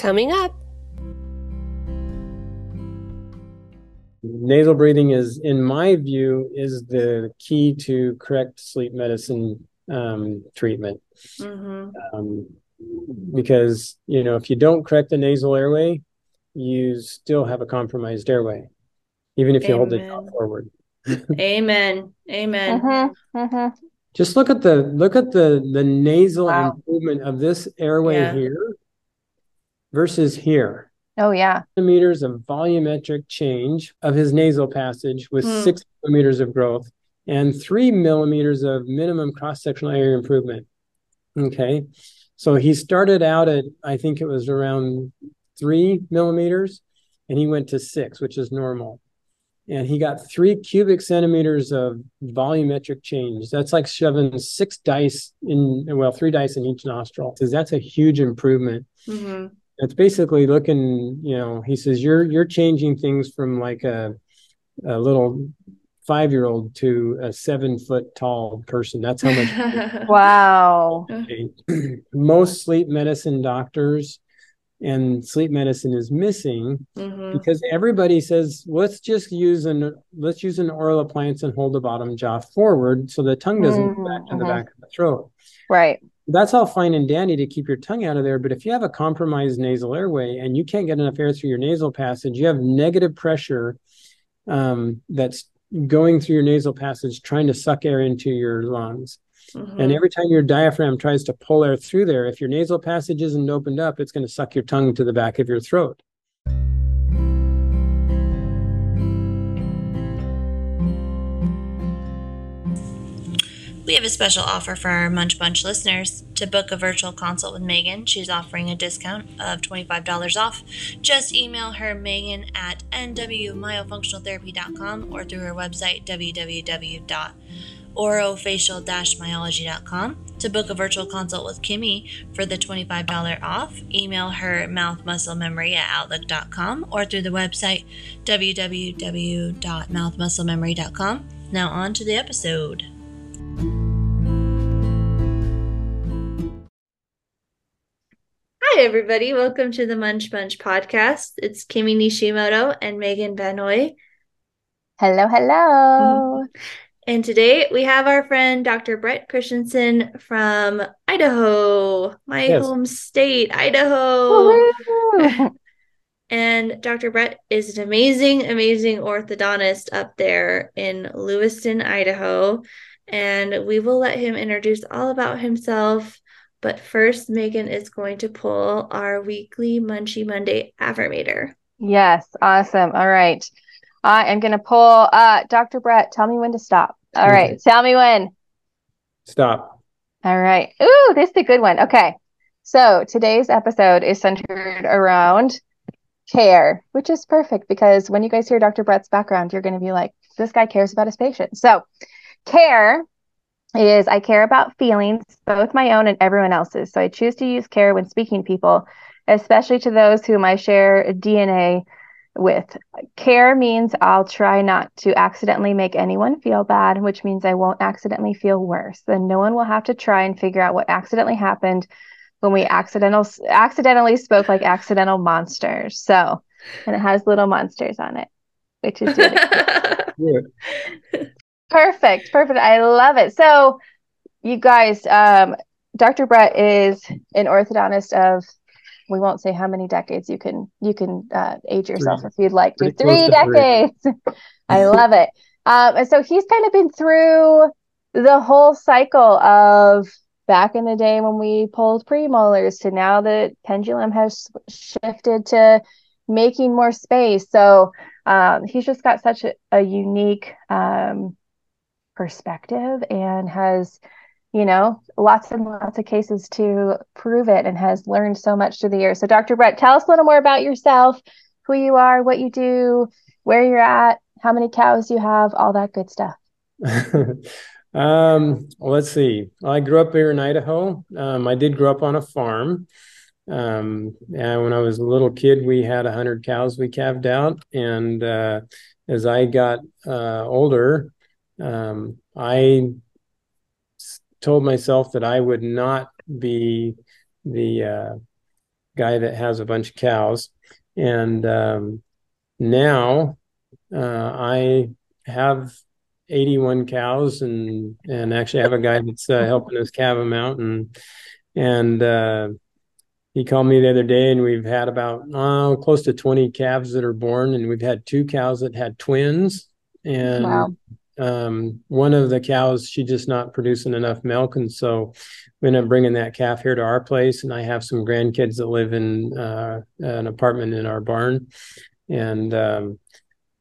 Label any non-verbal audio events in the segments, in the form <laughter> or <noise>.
Coming up. Nasal breathing is, in my view, is the key to correct sleep medicine um, treatment. Mm-hmm. Um, because you know, if you don't correct the nasal airway, you still have a compromised airway, even if you Amen. hold it forward. <laughs> Amen. Amen. Mm-hmm. Mm-hmm. Just look at the look at the the nasal wow. improvement of this airway yeah. here versus here. Oh yeah. Millimeters of volumetric change of his nasal passage with mm. six millimeters of growth and three millimeters of minimum cross-sectional area improvement. Okay. So he started out at I think it was around three millimeters and he went to six, which is normal and he got three cubic centimeters of volumetric change. That's like shoving six dice in, well, three dice in each nostril. Says that's a huge improvement. Mm-hmm. It's basically looking, you know, he says you're you're changing things from like a a little five year old to a seven foot tall person. That's how much. <laughs> wow. <clears throat> Most sleep medicine doctors and sleep medicine is missing mm-hmm. because everybody says let's just use an let's use an oral appliance and hold the bottom jaw forward so the tongue doesn't mm-hmm. go back to the mm-hmm. back of the throat right that's all fine and dandy to keep your tongue out of there but if you have a compromised nasal airway and you can't get enough air through your nasal passage you have negative pressure um, that's going through your nasal passage trying to suck air into your lungs Mm-hmm. And every time your diaphragm tries to pull air through there, if your nasal passage isn't opened up, it's going to suck your tongue to the back of your throat. We have a special offer for our Munch Bunch listeners. To book a virtual consult with Megan, she's offering a discount of $25 off. Just email her Megan at nwmyofunctionaltherapy.com or through her website www orofacial-myology.com. To book a virtual consult with Kimmy for the $25 off, email her mouthmusclememory at outlook.com or through the website www.mouthmusclememory.com. Now on to the episode. Hi, everybody. Welcome to the Munch Bunch podcast. It's Kimmy Nishimoto and Megan Benoy. Hello, hello. Mm-hmm. And today we have our friend Dr. Bret Christensen from Idaho, my yes. home state, Idaho. <laughs> <laughs> and Dr. Bret is an amazing, amazing orthodontist up there in Lewiston, Idaho. And we will let him introduce all about himself. But first, Megan is going to pull our weekly Munchie Monday affirmator. Yes, awesome. All right. I am going to pull uh, Dr. Bret. Tell me when to stop. All right. Tell me when. Stop. All right. Ooh, this is a good one. Okay. So today's episode is centered around care, which is perfect because when you guys hear Dr. Bret's background, you're going to be like, this guy cares about his patients. So, care is I care about feelings, both my own and everyone else's. So, I choose to use care when speaking to people, especially to those whom I share DNA with. Care means I'll try not to accidentally make anyone feel bad, which means I won't accidentally feel worse. Then no one will have to try and figure out what accidentally happened when we accidental accidentally spoke like accidental monsters. So, and it has little monsters on it, which is <laughs> really perfect. Perfect. I love it. So, you guys, um, Dr. Bret is an orthodontist of we won't say how many decades you can you can uh, age yourself three. if you'd like to. three decades. <laughs> I <laughs> love it. Um, and so he's kind of been through the whole cycle of back in the day when we pulled premolars to now the pendulum has shifted to making more space. So um, he's just got such a, a unique um, perspective and has you know, lots and lots of cases to prove it and has learned so much through the years. So, Dr. Bret, tell us a little more about yourself, who you are, what you do, where you're at, how many cows you have, all that good stuff. <laughs> um, let's see. I grew up here in Idaho. Um, I did grow up on a farm. Um, and when I was a little kid, we had hundred cows we calved out. And uh, as I got uh, older, um, I told myself that I would not be the uh, guy that has a bunch of cows, and um, now uh, I have 81 cows, and and actually have a guy that's uh, helping us calve them out, and and uh, he called me the other day, and we've had about oh, close to 20 calves that are born, and we've had two cows that had twins, and wow um, one of the cows she just not producing enough milk and so we end up bringing that calf here to our place and i have some grandkids that live in uh, an apartment in our barn. And um,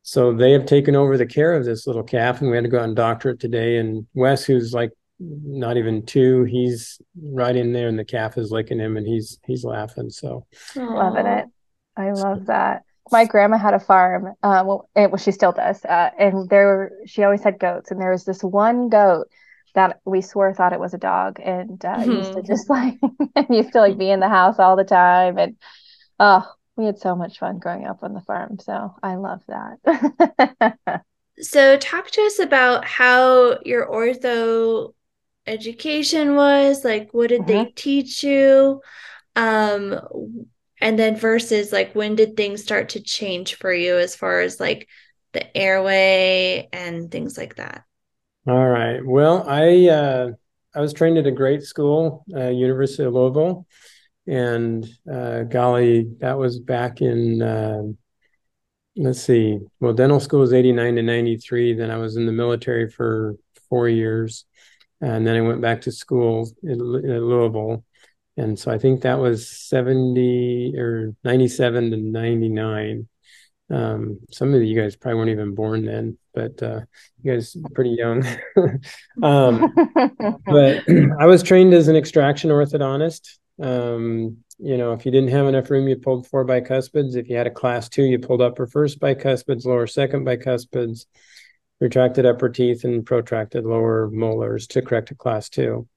so they have taken over the care of this little calf and we had to go out and doctor it today. And wes who's like not even two he's right in there and the calf is licking him and he's he's laughing so. Loving it. I love that my grandma had a farm. Uh, well, it, well, she still does. Uh, and there, she always had goats, and there was this one goat that we swore thought it was a dog, and uh, mm-hmm. used to just <laughs> like used to like be in the house all the time, and oh, we had so much fun growing up on the farm. So I love that. <laughs> so, talk to us about how your ortho education was. Like, what did mm-hmm. they teach you? Um, and then versus like when did things start to change for you as far as like the airway and things like that? All right. Well i uh i was trained at a great school uh, university of louisville. And uh, golly that was back in uh, let's see. Well dental school was 89 to 93 then i was in the military for four years. And then i went back to school in, in louisville and so I think that was 70 or 97 to 99. Um, some of you guys probably weren't even born then, but uh, you guys are pretty young. <laughs> um, <laughs> but <clears throat> I was trained as an extraction orthodontist. Um, you know, if you didn't have enough room, you pulled four bicuspids. If you had a class two, you pulled upper first bicuspids, lower second bicuspids, retracted upper teeth, and protracted lower molars to correct a class two.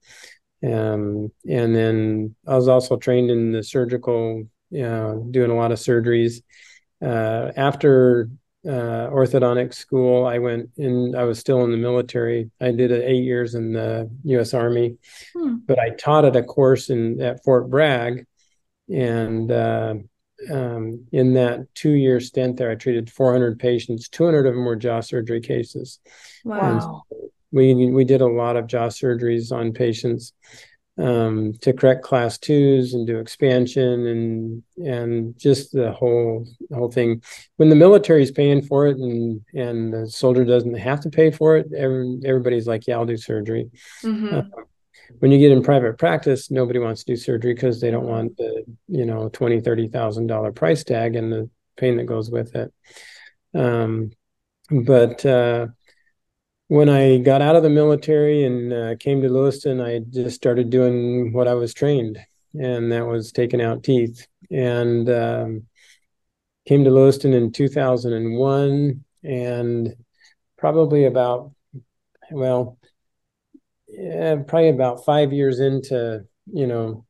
Um, and then I was also trained in the surgical, you know, doing a lot of surgeries. Uh, after uh, orthodontic school, I went in, I was still in the military. I did eight years in the U.S. Army, hmm. but I taught at a course in at Fort Bragg. And uh, um, in that two year stint there, I treated 400 patients. 200 of them were jaw surgery cases. Wow we we did a lot of jaw surgeries on patients um, to correct class twos and do expansion and and just the whole whole thing. When the military is paying for it and and the soldier doesn't have to pay for it, every, everybody's like, yeah, I'll do surgery. Mm-hmm. Uh, when you get in private practice, nobody wants to do surgery because they don't want the you know twenty thirty thousand dollar price tag and the pain that goes with it. Um, but uh, when I got out of the military and uh, came to Lewiston, I just started doing what I was trained, and that was taking out teeth. And um, came to Lewiston in 2001, and probably about, well, yeah, probably about five years into you know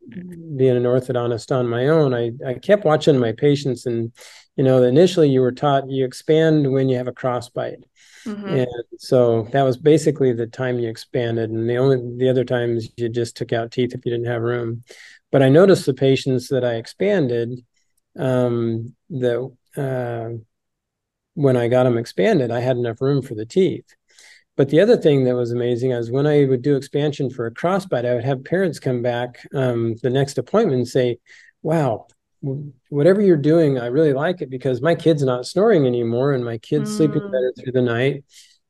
being an orthodontist on my own i i kept watching my patients and you know initially you were taught you expand when you have a crossbite Mm-hmm. And so that was basically the time you expanded. And the only the other times you just took out teeth if you didn't have room. But I noticed the patients that I expanded, um, that uh, when I got them expanded, I had enough room for the teeth. But the other thing that was amazing is when I would do expansion for a crossbite, I would have parents come back um, the next appointment and say, "Wow, whatever you're doing, I really like it because my kid's not snoring anymore and my kid's mm. sleeping better through the night,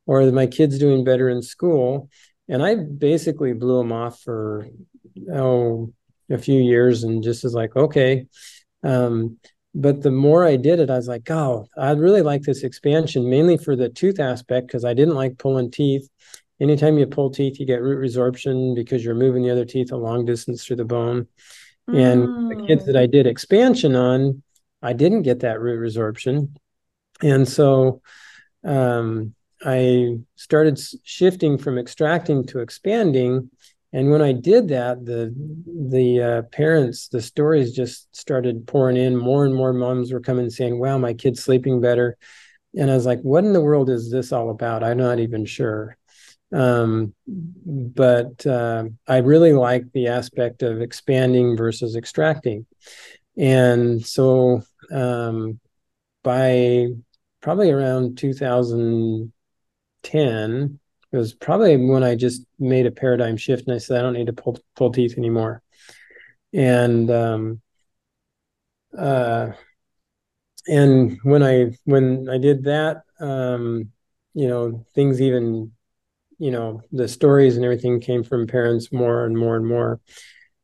or my kid's doing better in school. And I basically blew them off for oh a few years and just was like, okay. Um, but the more I did it, I was like, oh, I really like this expansion, mainly for the tooth aspect, because I didn't like pulling teeth. Anytime you pull teeth, you get root resorption because you're moving the other teeth a long distance through the bone. And mm. the kids that I did expansion on, I didn't get that root resorption. And so um, I started shifting from extracting to expanding. And when I did that, the the uh, parents, the stories just started pouring in. More and more moms were coming saying, "Wow, my kid's sleeping better." And I was like, "What in the world is this all about?" I'm not even sure. Um, but uh, I really like the aspect of expanding versus extracting. and so um, by probably around 2010 it was probably when i just made a paradigm shift and i said i don't need to pull, pull teeth anymore and um, uh, and when i when i did that um, you know things even you know the stories and everything came from parents more and more and more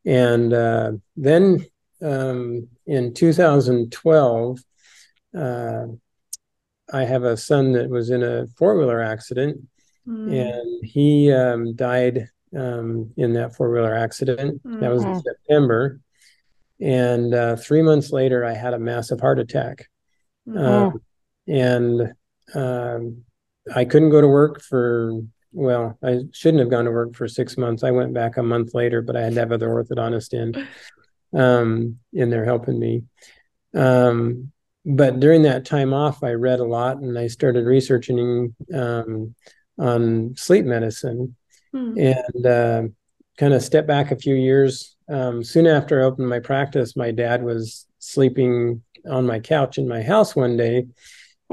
and uh, then um, in 2012 uh, i have a son that was in a four-wheeler accident mm. and he um, died um, in that four-wheeler accident mm. that was in mm. september and uh, three months later i had a massive heart attack mm. and um, I couldn't go to work for well, I shouldn't have gone to work for six months. I went back a month later, but I had to have other orthodontists in um, in there helping me. Um, but during that time off, I read a lot and I started researching um, on sleep medicine hmm. and uh, kind of step back a few years. Um, soon after I opened my practice, my dad was sleeping on my couch in my house one day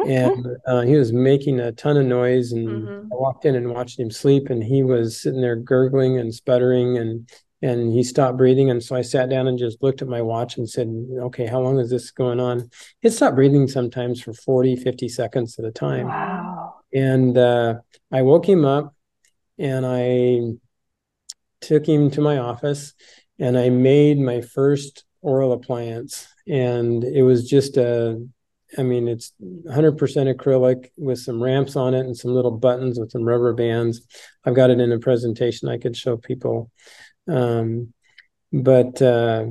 and uh, he was making a ton of noise and mm-hmm. i walked in and watched him sleep and he was sitting there gurgling and sputtering and and he stopped breathing. And so i sat down and just looked at my watch and said okay how long is this going on? It stopped breathing sometimes for 40 50 seconds at a time. Wow. and uh, i woke him up and i took him to my office and i made my first oral appliance. And it was just a I mean, it's 100% acrylic with some ramps on it and some little buttons with some rubber bands. I've got it in a presentation I could show people. Um, but, uh,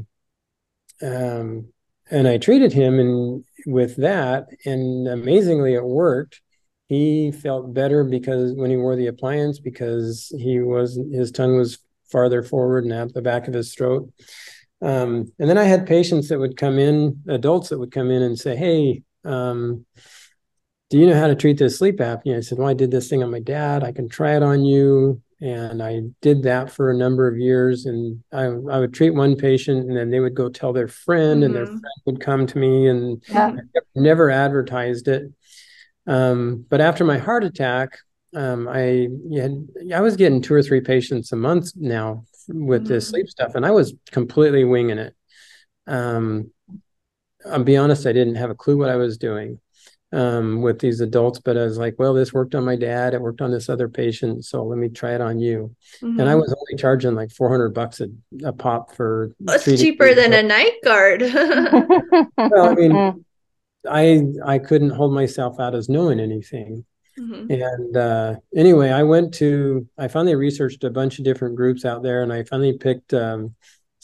um, and I treated him and with that, and amazingly, it worked. He felt better because when he wore the appliance, because he was his tongue was farther forward and at the back of his throat. Um, and then I had patients that would come in, adults that would come in and say, "Hey, um, do you know how to treat this sleep apnea? I said, well, I did this thing on my dad. I can try it on you. And I did that for a number of years. And I, I would treat one patient and then they would go tell their friend mm-hmm. and their mm-hmm. friend would come to me and yeah. never advertised it. Um, but after my heart attack, um, I had, I was getting two or three patients a month now with mm-hmm. this sleep stuff, and I was completely winging it. Um, I'll be honest, I didn't have a clue what I was doing um, with these adults, but I was like, well, this worked on my dad. It worked on this other patient. So let me try it on you. Mm-hmm. And I was only charging like 400 bucks a, a pop for. That's cheaper than a night guard. <laughs> well, I mean, I, I couldn't hold myself out as knowing anything. Mm-hmm. And uh, anyway, I went to, I finally researched a bunch of different groups out there and I finally picked um,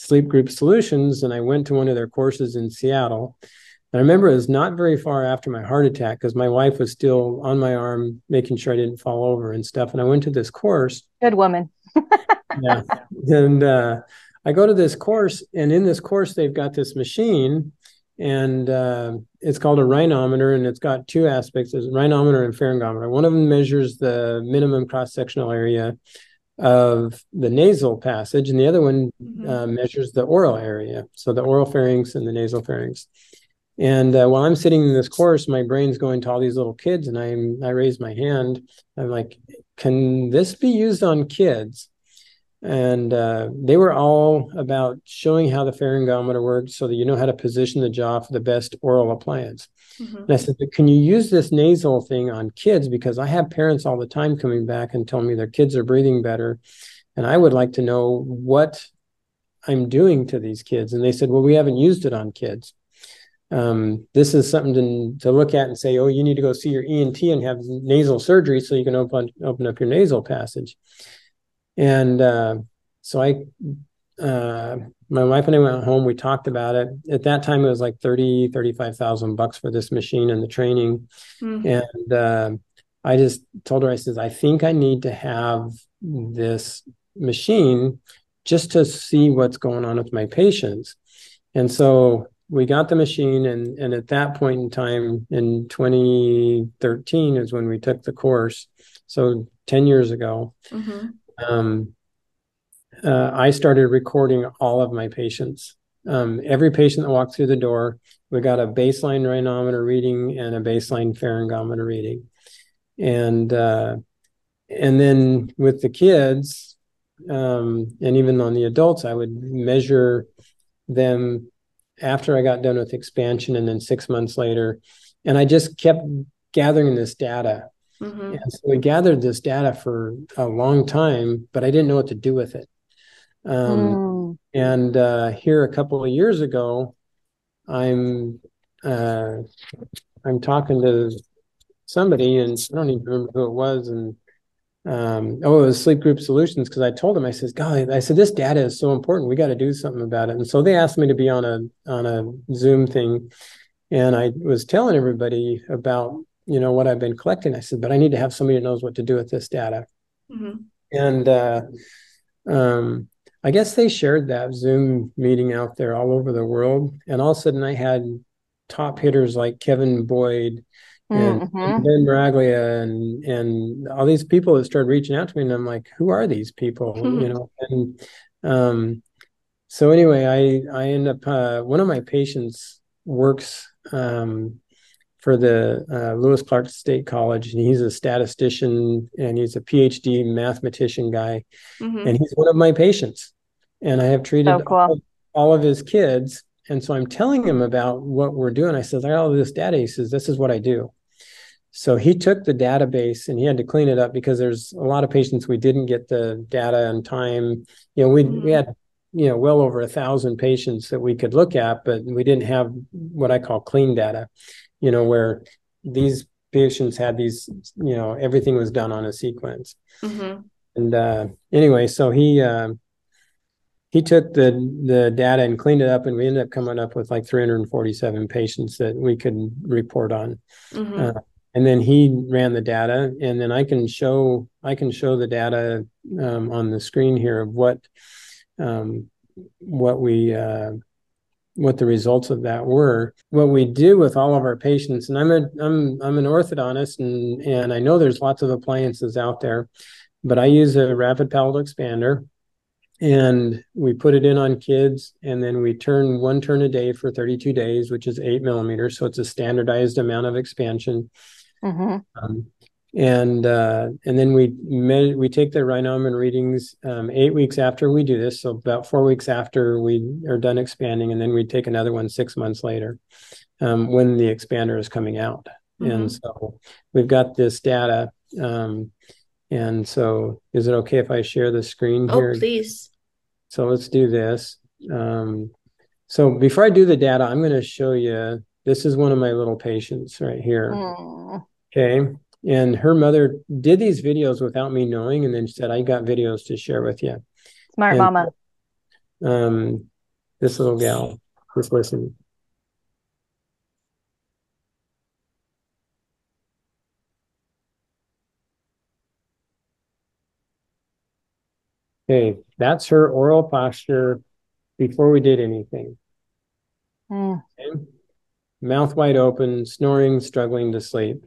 Sleep Group Solutions, and I went to one of their courses in Seattle. And I remember it was not very far after my heart attack because my wife was still on my arm, making sure I didn't fall over and stuff. And I went to this course. Good woman. <laughs> yeah. And uh, I go to this course, and in this course, they've got this machine, and uh, it's called a rhinometer, and it's got two aspects: there's rhinometer and pharyngometer. One of them measures the minimum cross sectional area of the nasal passage, and the other one mm-hmm. uh, measures the oral area, so the oral pharynx and the nasal pharynx. And uh, while I'm sitting in this course, my brain's going to all these little kids, and I'm I raise my hand. I'm like, "Can this be used on kids?" And uh, they were all about showing how the pharyngometer works, so that you know how to position the jaw for the best oral appliance. Mm-hmm. And I said, can you use this nasal thing on kids? Because I have parents all the time coming back and telling me their kids are breathing better. And I would like to know what I'm doing to these kids. And they said, well, we haven't used it on kids. Um, this is something to, to look at and say, oh, you need to go see your ENT and have nasal surgery so you can open, open up your nasal passage. And uh, so I uh, my wife and I went home. We talked about it. At that time, it was like 30, 35,000 bucks for this machine and the training. Mm-hmm. And uh, I just told her, I says, I think I need to have this machine just to see what's going on with my patients. And so we got the machine. And, and at that point in time, in 2013 is when we took the course. So 10 years ago. Mm-hmm. Um, uh, I started recording all of my patients um, every patient that walked through the door, we got a baseline rhinometer reading and a baseline pharyngometer reading. And uh, and then with the kids, um, and even on the adults, I would measure them after I got done with expansion and then six months later. And I just kept gathering this data. Mm-hmm. And so we gathered this data for a long time, but I didn't know what to do with it. Um, mm. And uh, here a couple of years ago, I'm uh, I'm talking to somebody, and I don't even remember who it was, and um, oh, it was Sleep Group Solutions because I told them I says, "God, I said this data is so important. We got to do something about it." And so they asked me to be on a on a Zoom thing, and I was telling everybody about you know what I've been collecting. I said, "But I need to have somebody who knows what to do with this data." Mm-hmm. And uh, um, I guess they shared that Zoom meeting out there all over the world, and all of a sudden I had top hitters like Kevin Boyd and, mm-hmm. and Ben Miraglia and and all these people that started reaching out to me, and I'm like, who are these people? Mm-hmm. You know, and um, so anyway, I I end up uh, one of my patients works um, for the uh, Lewis Clark State College, and he's a statistician and he's a PhD mathematician guy, mm-hmm. and he's one of my patients, and I have treated cool. all, all of his kids. And so I'm telling him about what we're doing. I said, I got all this data. He says, This is what I do. So he took the database and he had to clean it up because there's a lot of patients we didn't get the data in time. You know, we mm-hmm. we had you know well over a thousand patients that we could look at, but we didn't have what I call clean data. You know, where these patients had these, you know, everything was done on a sequence. Mm-hmm. And uh, anyway, so he uh, he took the the data and cleaned it up, and we ended up coming up with like 347 patients that we could report on. Mm-hmm. Uh, and then he ran the data and then i can show i can show the data um, on the screen here of what um, what we uh, what the results of that were what we do with all of our patients and i'm a i'm i'm an orthodontist and and i know there's lots of appliances out there but i use a rapid palatal expander and we put it in on kids and then we turn one turn a day for 32 days which is eight millimeters so it's a standardized amount of expansion Mm-hmm. Um, and uh, and then we med- we take the rhinometer readings um, eight weeks after we do this, so about four weeks after we are done expanding, and then we take another one six months later um, when the expander is coming out. Mm-hmm. And so we've got this data. Um, and so, is it okay if I share the screen oh, here? Oh, please. So let's do this. Um, so before I do the data, I'm going to show you. This is one of my little patients right here. Mm. Okay. And her mother did these videos without me knowing, and then said, I got videos to share with you. Smart and, mama. Um, this little gal who's listening. Okay, that's her oral posture before we did anything. Mm. Okay. Mouth wide open, snoring, struggling to sleep.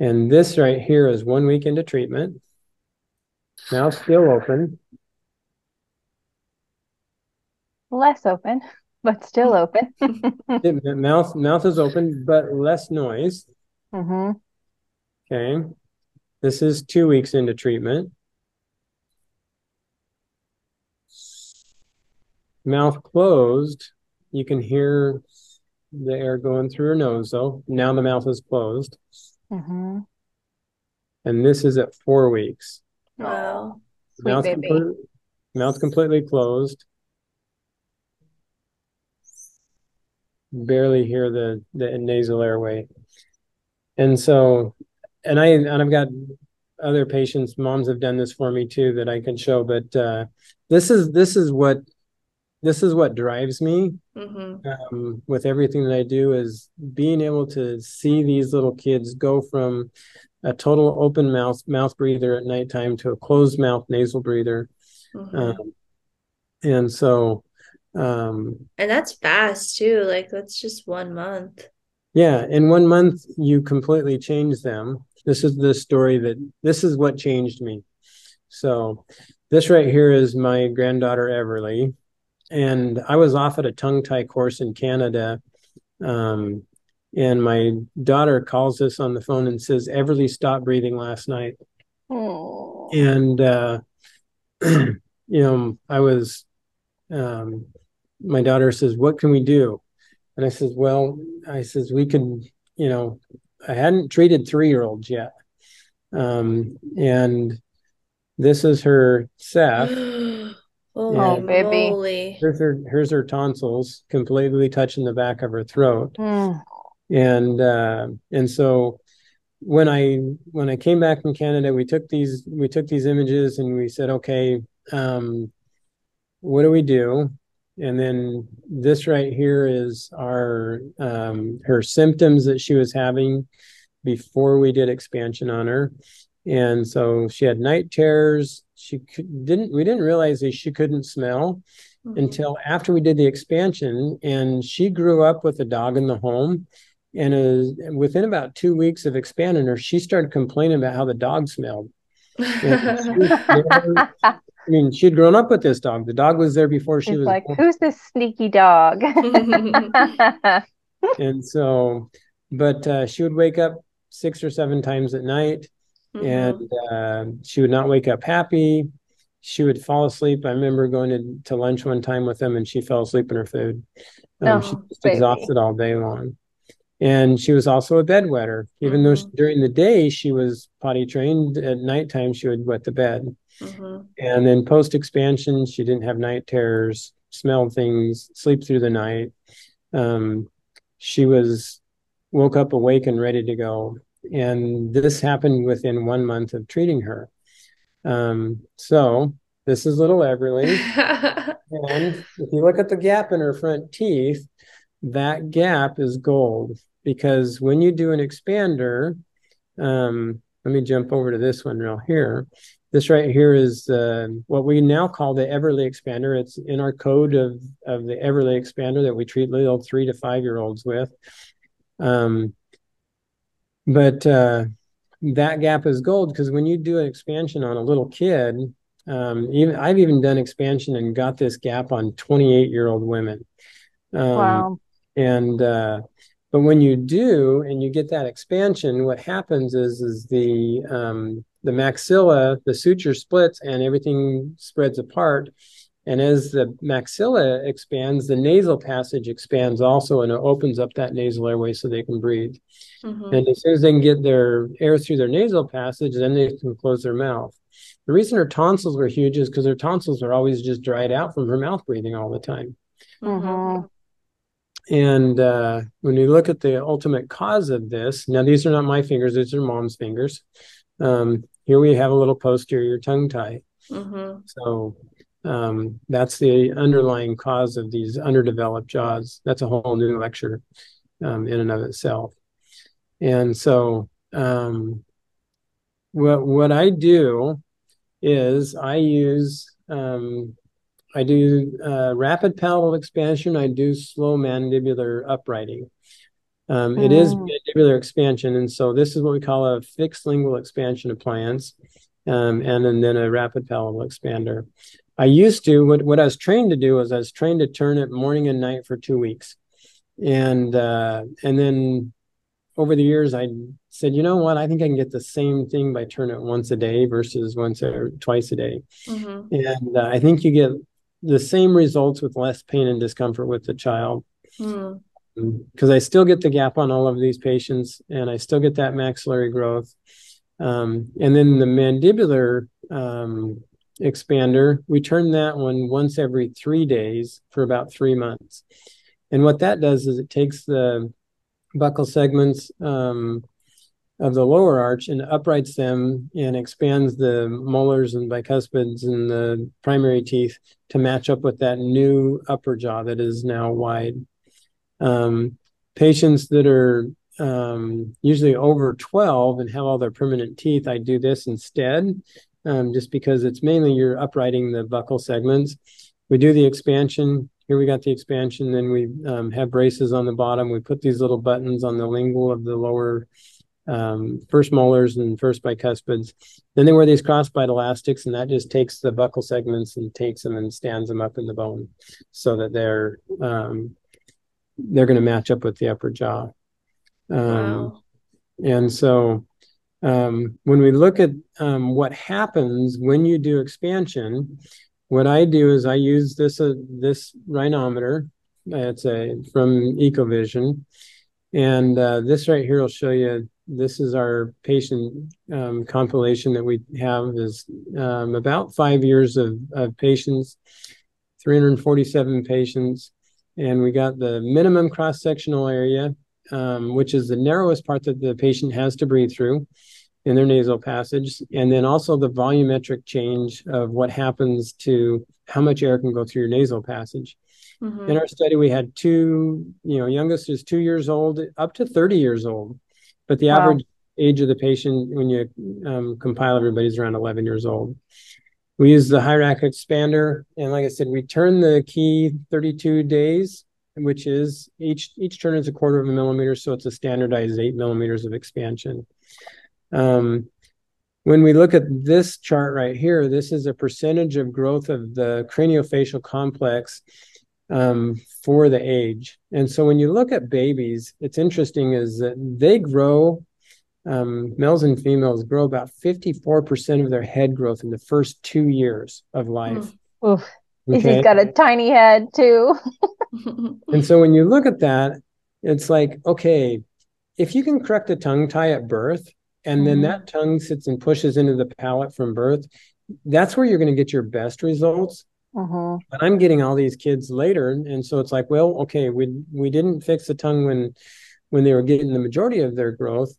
And this right here is one week into treatment. Now still open. Less open, but still open. <laughs> mouth mouth is open, but less noise. Mm-hmm. Okay. This is two weeks into treatment. Mouth closed. You can hear the air going through her nose, though. Now the mouth is closed. Mm-hmm. And this is at four weeks. Wow. mouth, complete, mouth completely closed. Barely hear the, the nasal airway. And so, and I, and I've got other patients, moms have done this for me too that I can show, but uh, this is, this is what this is what drives me mm-hmm. um, with everything that I do is being able to see these little kids go from a total open mouth mouth breather at nighttime to a closed mouth nasal breather, mm-hmm. um, and so um, and that's fast too. Like that's just one month. Yeah, in one month you completely change them. This is the story that this is what changed me. So this right here is my granddaughter Everly and I was off at a tongue tie course in Canada. Um, and my daughter calls us on the phone and says, Everly stopped breathing last night. Oh. And, uh, <clears throat> you know, I was, um, my daughter says, What can we do? And I says, Well, I says, we can, you know, I hadn't treated three year olds yet. Um, and this is her <gasps> ceph. Oh, And- baby. moly. Here's her, here's her tonsils completely touching the back of her throat. Mm. and uh, and so when I when I came back from Canada, we took these we took these images and we said, okay, um, what do we do? And then this right here is our um, her symptoms that she was having before we did expansion on her, and so she had night terrors. She could, didn't we didn't realize that she couldn't smell Mhm. until after we did the expansion and she grew up with a dog in the home and is within about two weeks of expanding her she started complaining about how the dog smelled <laughs> i mean she'd grown up with this dog the dog was there before she She's was like, born. who's this sneaky dog? <laughs> and so but uh, she would wake up six or seven times at night Mhm. and uh, she would not wake up happy. She would fall asleep. I remember going to, to lunch one time with them and she fell asleep in her food. Um, Oh, she was baby. exhausted all day long. And she was also a bedwetter. Even though she, during the day she was potty trained at nighttime she would wet the bed. Mhm. and then post expansion she didn't have night terrors smell things sleep through the night. Um, she was woke up awake and ready to go and this happened within one month of treating her um, so this is little everly <laughs> and if you look at the gap in her front teeth, that gap is gold because when you do an expander, um, let me jump over to this one real here. This right here is uh, what we now call the Everly expander. It's in our code of, of the Everly expander that we treat little three to five year olds with. Um, but uh, that gap is gold because when you do an expansion on a little kid, um, even I've even done expansion and got this gap on 28 year old women. Um, Wow. and uh, but when you do and you get that expansion, what happens is is the um, the maxilla, the suture splits and everything spreads apart. And as the maxilla expands, the nasal passage expands also, and it opens up that nasal airway so they can breathe. Mhm. And as soon as they can get their air through their nasal passage, then they can close their mouth. The reason her tonsils were huge is because her tonsils are always just dried out from her mouth breathing all the time. Mhm. And uh, when you look at the ultimate cause of this, now these are not my fingers, these are mom's fingers. Um, here we have a little posterior tongue tie. Mhm. So um, that's the underlying cause of these underdeveloped jaws. That's a whole new lecture um, in and of itself. And so um, what what I do is I use um, I do uh, rapid palatal expansion. I do slow mandibular uprighting. Um, It is Mm. mandibular expansion, and so this is what we call a fixed lingual expansion appliance, um, and, and then a rapid palatal expander. I used to what what I was trained to do was I was trained to turn it morning and night for two weeks, and uh, and then over the years I said, you know what, I think I can get the same thing by turn it once a day versus once or twice a day. Mhm. And uh, I think you get the same results with less pain and discomfort with the child Mhm. because I still get the gap on all of these patients and I still get that maxillary growth. Um, and then the mandibular um, expander, we turn that one once every three days for about three months. And what that does is it takes the buccal segments um, of the lower arch and uprights them and expands the molars and bicuspids and the primary teeth to match up with that new upper jaw that is now wide. Um, patients that are um, usually over 12 and have all their permanent teeth, I do this instead, um, just because it's mainly you're uprighting the buccal segments. We do the expansion. Here we got the expansion. Then we um, have braces on the bottom. We put these little buttons on the lingual of the lower um, first molars and first bicuspids. Then they wear these crossbite elastics, and that just takes the buccal segments and takes them and stands them up in the bone, so that they're um, they're going to match up with the upper jaw. Um, wow. And so um, when we look at um, what happens when you do expansion, what I do is I use this uh, this rhinometer. It's a from Eccovision, and uh, this right here will show you. This is our patient um, compilation that we have is um, about five years of, of patients, 347 patients, and we got the minimum cross sectional area, um, which is the narrowest part that the patient has to breathe through in their nasal passage, and then also the volumetric change of what happens to how much air can go through your nasal passage. Mm-hmm. In our study, we had two, you know, youngest is two years old up to 30 years old, but the wow. average age of the patient when you um, compile everybody's around 11 years old. We use the Hyrax expander, and like I said, we turn the key 32 days, which is each each turn is a quarter of a millimeter, so it's a standardized eight millimeters of expansion. Um, when we look at this chart right here, this is a percentage of growth of the craniofacial complex um, for the age. And so when you look at babies, it's interesting is that they grow, um, males and females grow about 54% of their head growth in the first two years of life. Mm. Oof. Okay? He's got a tiny head too. <laughs> and so when you look at that, it's like, okay, if you can correct a tongue tie at birth, and mm-hmm. then that tongue sits and pushes into the palate from birth that's where you're going to get your best results mm-hmm. but i'm getting all these kids later and so it's like well okay we we didn't fix the tongue when when they were getting the majority of their growth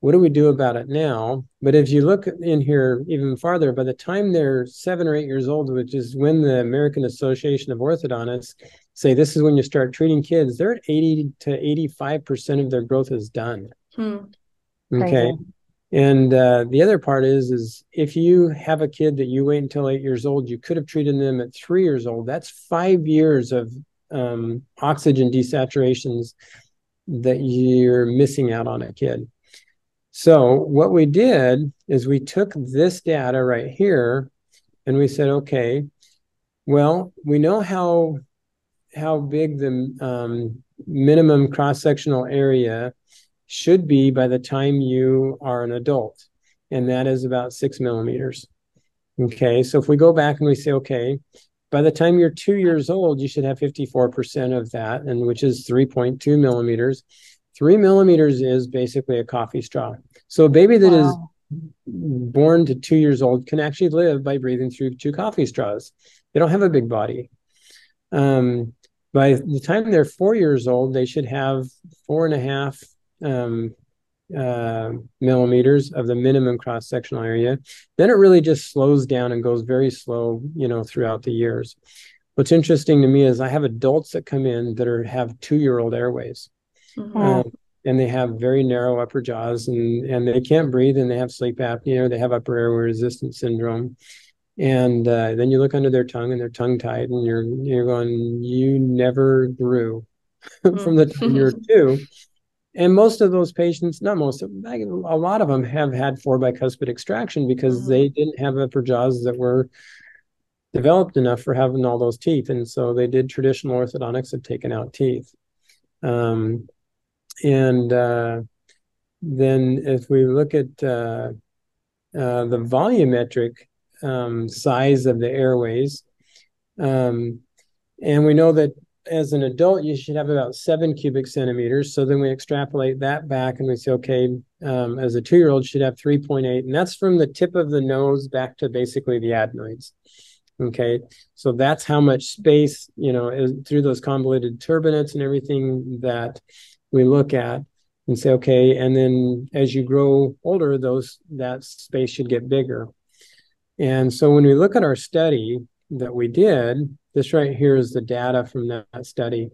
what do we do about it now but if you look in here even farther by the time they're seven or eight years old which is when the american association of orthodontists say this is when you start treating kids they're at 80 to 85 percent of their growth is done hmm. okay and uh, the other part is, is if you have a kid that you wait until eight years old, you could have treated them at three years old. That's five years of um, oxygen desaturations that you're missing out on a kid. So what we did is we took this data right here, and we said, okay, well, we know how how big the um, minimum cross sectional area should be by the time you are an adult, and that is about six millimeters. Okay, so if we go back and we say, okay, by the time you're two years old, you should have 54% of that, and which is 3.2 millimeters. Three millimeters is basically a coffee straw. So a baby that wow. is born to two years old can actually live by breathing through two coffee straws. They don't have a big body. Um, by the time they're four years old, they should have four and a half um, uh, millimeters of the minimum cross sectional area. Then it really just slows down and goes very slow, you know, throughout the years. What's interesting to me is I have adults that come in that are have two year old airways. Mm-hmm. Um, and they have very narrow upper jaws and, and they can't breathe and they have sleep apnea or they have upper airway resistance syndrome. And uh, then you look under their tongue and they're tongue tied and you're you're going, you never grew <laughs> from the time you're two and most of those patients, not most, a lot of them have had four bicuspid extraction because mm-hmm. they didn't have upper jaws that were developed enough for having all those teeth. And so they did traditional orthodontics of taking out teeth. Um, and uh, then if we look at uh, uh, the volumetric um, size of the airways, um, and we know that as an adult, you should have about seven cubic centimeters. So then we extrapolate that back and we say, okay, um, as a two year old, should have 3.8. And that's from the tip of the nose back to basically the adenoids. Okay. So that's how much space, you know, is, through those convoluted turbinates and everything that we look at and say, okay. And then as you grow older, those that space should get bigger. And so when we look at our study that we did, this right here is the data from that study.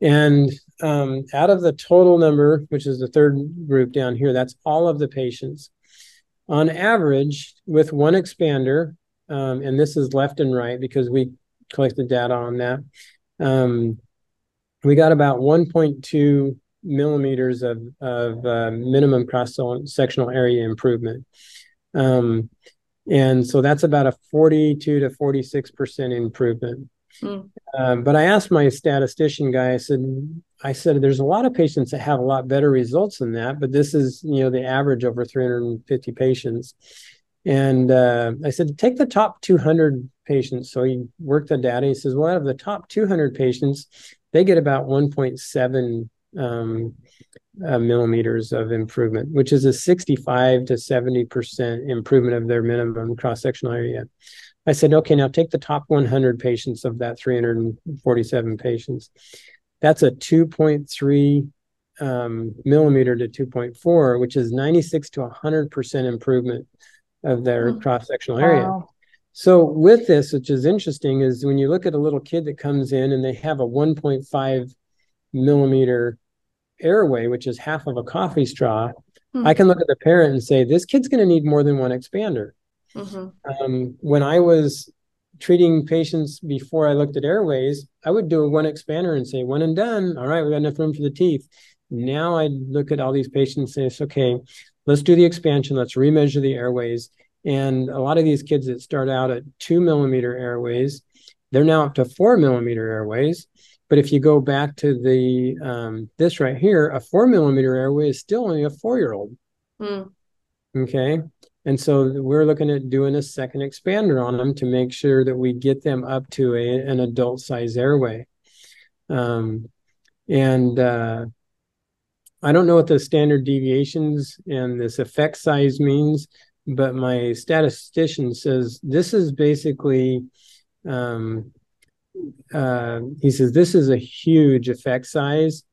And um, out of the total number, which is the third group down here, that's all of the patients. On average, with one expander, um, and this is left and right because we collected data on that, um, we got about 1.2 millimeters of, of uh, minimum cross sectional area improvement. Um, and so that's about a 42 to 46% improvement. Mm. Um, but I asked my statistician guy, I said, I said, there's a lot of patients that have a lot better results than that, but this is, you know, the average over 350 patients. And uh, I said, take the top 200 patients. So he worked the data. He says, well, out of the top 200 patients, they get about 1.7 um, uh, millimeters of improvement, which is a 65 to 70% improvement of their minimum cross sectional area. I said, okay, now take the top 100 patients of that 347 patients. That's a 2.3 um, millimeter to 2.4, which is 96 to 100% improvement of their oh, cross sectional area. Wow. So, with this, which is interesting, is when you look at a little kid that comes in and they have a 1.5 millimeter airway, which is half of a coffee straw, hmm. I can look at the parent and say, this kid's going to need more than one expander. Mm-hmm. Um, when I was treating patients before I looked at airways, I would do a one expander and say, one and done. All right, we got enough room for the teeth. Now I look at all these patients and say, okay, let's do the expansion. Let's remeasure the airways. And a lot of these kids that start out at two millimeter airways, they're now up to four millimeter airways. But if you go back to the um, this right here, a four millimeter airway is still only a four year old. Mm. Okay. And so we're looking at doing a second expander on them to make sure that we get them up to a, an adult size airway. Um, and uh, I don't know what the standard deviations and this effect size means, but my statistician says this is basically um, uh, he says this is a huge effect size.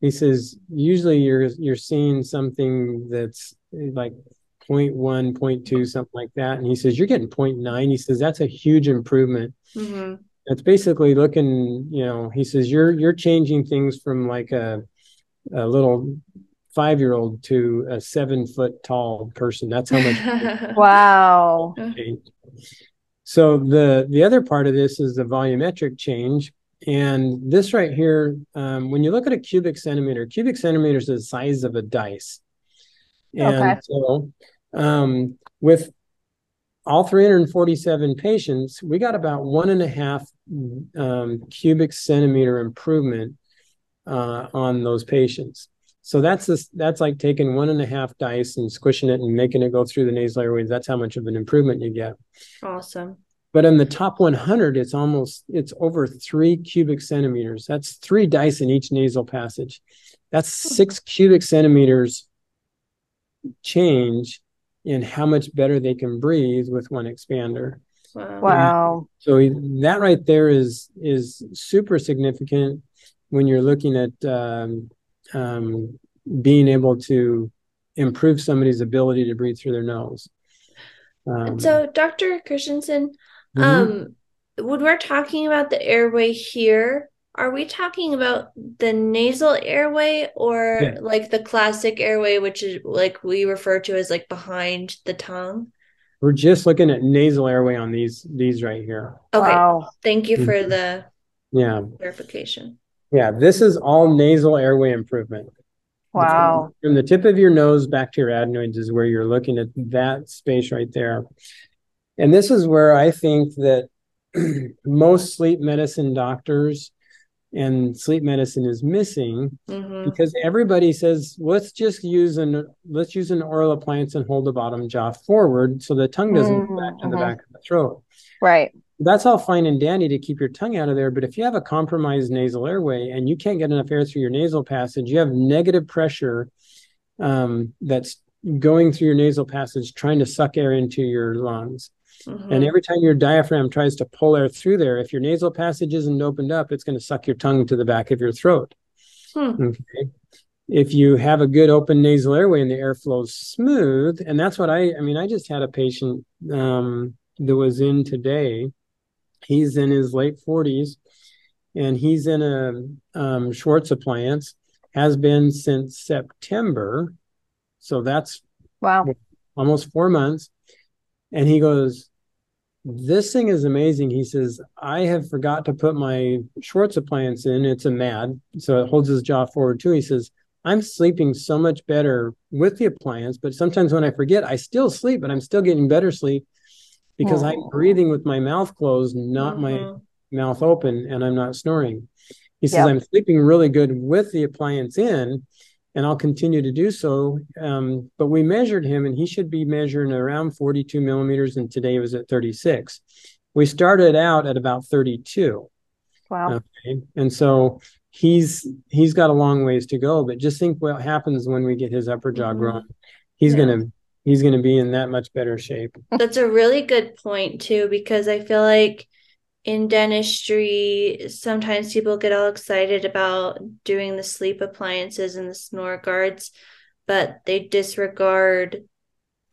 He says usually you're you're seeing something that's like 0. 0.1, 0.2, something like that. And he says you're getting 0.9. He says that's a huge improvement. Mm-hmm. That's basically looking, you know, he says you're you're changing things from like a a little five year old to a seven foot tall person. That's how much. <laughs> wow. <laughs> So the the other part of this is the volumetric change. And this right here, um, when you look at a cubic centimeter, cubic centimeter is the size of a dice. And okay. so um, with all 347 patients, we got about one and a half um, cubic centimeter improvement uh, on those patients. So that's this, that's like taking one and a half dice and squishing it and making it go through the nasal airways. That's how much of an improvement you get. Awesome. But in the top 100, it's almost it's over three cubic centimeters. That's three dice in each nasal passage. That's six cubic centimeters change in how much better they can breathe with one expander. Wow. wow. So that right there is is super significant when you're looking at um, um, being able to improve somebody's ability to breathe through their nose. Um, so, Dr. Christensen, mm-hmm. um, when we're talking about the airway here, are we talking about the nasal airway or yeah. like the classic airway, which is like we refer to as like behind the tongue? We're just looking at nasal airway on these these right here. Okay. Wow. Thank you for mm-hmm. the yeah clarification. Yeah, this is all nasal airway improvement. Wow. From the tip of your nose back to your adenoids is where you're looking at that space right there. And this is where I think that <clears throat> most sleep medicine doctors and sleep medicine is missing mm-hmm. because everybody says let's just use an let's use an oral appliance and hold the bottom jaw forward so the tongue doesn't mm-hmm. go back to the mm-hmm. back of the throat right that's all fine and dandy to keep your tongue out of there but if you have a compromised nasal airway and you can't get enough air through your nasal passage you have negative pressure um, that's going through your nasal passage trying to suck air into your lungs Mm-hmm. And every time your diaphragm tries to pull air through there, if your nasal passage isn't opened up, it's going to suck your tongue to the back of your throat. Hmm. Okay. If you have a good open nasal airway and the air flows smooth, and that's what I, I mean, I just had a patient um, that was in today. He's in his late 40s and he's in a um, Schwartz appliance, has been since September. So that's wow, almost four months. And he goes, this thing is amazing. He says, I have forgot to put my Schwartz appliance in. It's a MAD, so it holds his jaw forward too. He says, I'm sleeping so much better with the appliance, but sometimes when I forget, I still sleep, but I'm still getting better sleep because I'm breathing with my mouth closed, not mm-hmm. my mouth open, and I'm not snoring. He says, yep. I'm sleeping really good with the appliance in, and I'll continue to do so. Um, but we measured him, and he should be measuring around 42 millimeters, and today was at 36. We started out at about 32. Wow. Okay. And so he's he's got a long ways to go, but just think what happens when we get his upper jaw mm-hmm. grown. He's yeah. gonna he's gonna be in that much better shape. That's a really good point too, because I feel like in dentistry, sometimes people get all excited about doing the sleep appliances and the snore guards, but they disregard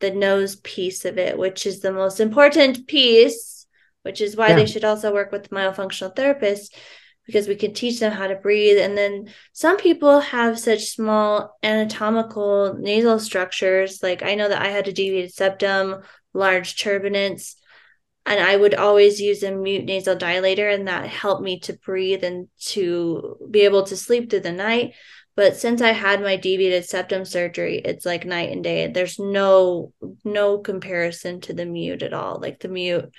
the nose piece of it, which is the most important piece, which is why yeah. they should also work with myofunctional therapists because we can teach them how to breathe. And then some people have such small anatomical nasal structures. Like I know that I had a deviated septum, large turbinates and I would always use a mute nasal dilator, and that helped me to breathe and to be able to sleep through the night. But since I had my deviated septum surgery, it's like night and day. There's no no comparison to the mute at all. Like the mute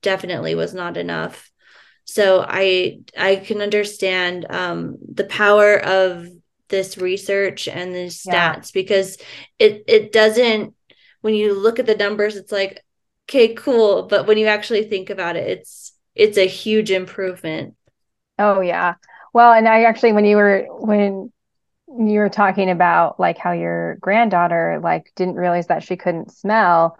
definitely was not enough. So I I can understand um, the power of this research and the stats yeah. because it it doesn't when you look at the numbers, it's like okay, cool. But when you actually think about it, it's it's a huge improvement. Oh yeah. Well, and I actually when you were when you were talking about like how your granddaughter like didn't realize that she couldn't smell,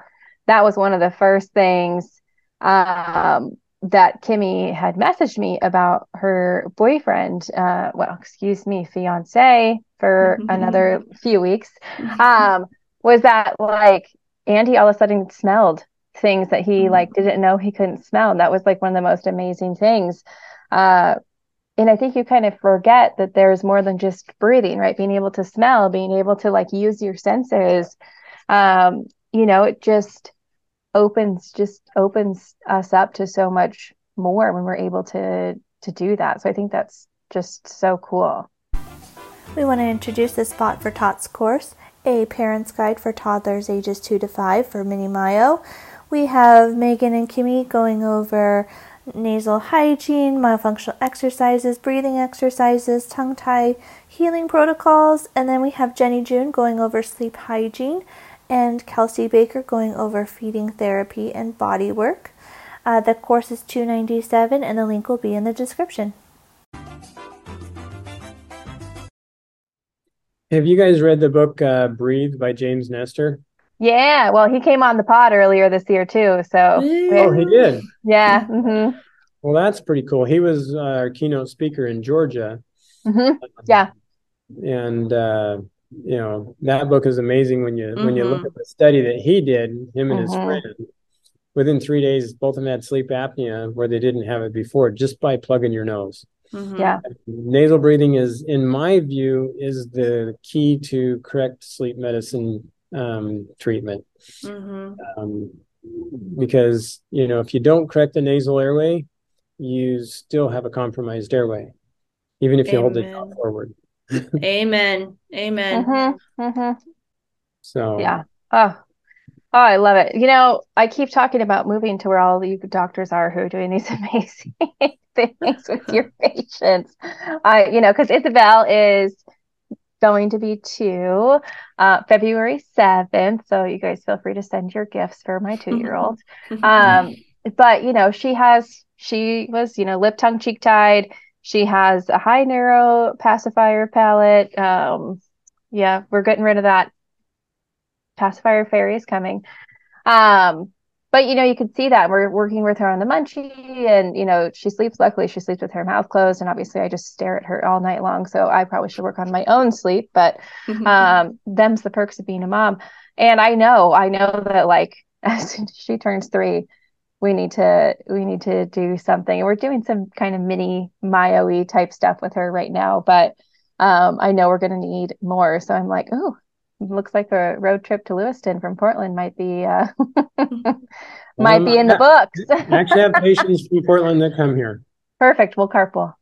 that was one of the first things um that Kimmy had messaged me about her boyfriend, uh, well, excuse me, fiance for another few weeks, um, was that like Andy all of a sudden smelled things that he mm-hmm. like didn't know he couldn't smell. And that was like one of the most amazing things. Uh, and I think you kind of forget that there's more than just breathing, right? Being able to smell, being able to like use your senses. Um, you know, it just opens just opens us up to so much more when we're able to to do that. So I think that's just so cool. We want to introduce the Spot for Tots course, a parent's guide for toddlers ages 2 to 5 for Mini Myo we have Megan and Kimmy going over nasal hygiene, myofunctional exercises, breathing exercises, tongue tie healing protocols, and then we have Jenny June going over sleep hygiene and Kelsey Baker going over feeding therapy and body work. Uh, the course is 297 and the link will be in the description. Have you guys read the book uh, Breathe by James Nestor? Yeah, well, he came on the pod earlier this year too. So oh, he did. Yeah. Mm-hmm. Well, that's pretty cool. He was uh, our keynote speaker in Georgia. Mm-hmm. Yeah. And uh, you know that book is amazing when you mm-hmm. when you look mm-hmm. at the study that he did, him and his mm-hmm. friend. Within three days, both of them had sleep apnea where they didn't have it before, just by plugging your nose. Mm-hmm. Yeah. Nasal breathing is, in my view, is the key to correct sleep medicine um, treatment. Mm-hmm. Um, because, you know, if you don't correct the nasal airway, you still have a compromised airway, even if you Amen. hold it forward. Amen. Amen. Mm-hmm. Mm-hmm. So, yeah. Oh, Oh, I love it. You know, I keep talking about moving to where all you doctors are who are doing these <laughs> amazing things with your <laughs> patients. I, you know, because Isabel is going to be two uh, February 7th. So you guys feel free to send your gifts for my two year old. <laughs> um, but, you know, she has, she was, you know, lip, tongue, cheek tied. She has a high narrow pacifier palate. Um, yeah, we're getting rid of that. Pacifier fairy is coming. Um, but you know, you could see that we're working with her on the munchie, and you know, she sleeps. Luckily, she sleeps with her mouth closed, and obviously, I just stare at her all night long. So I probably should work on my own sleep. But um, them's the perks of being a mom. And I know, I know that like <laughs> as soon as she turns three, we need to we need to do something. And we're doing some kind of mini myo type stuff with her right now, but um, I know we're going to need more. So I'm like, oh, looks like a road trip to Lewiston from Portland might be uh, <laughs> might um, be in the books. actually, have patients from Portland that come here. Perfect. We'll carpool.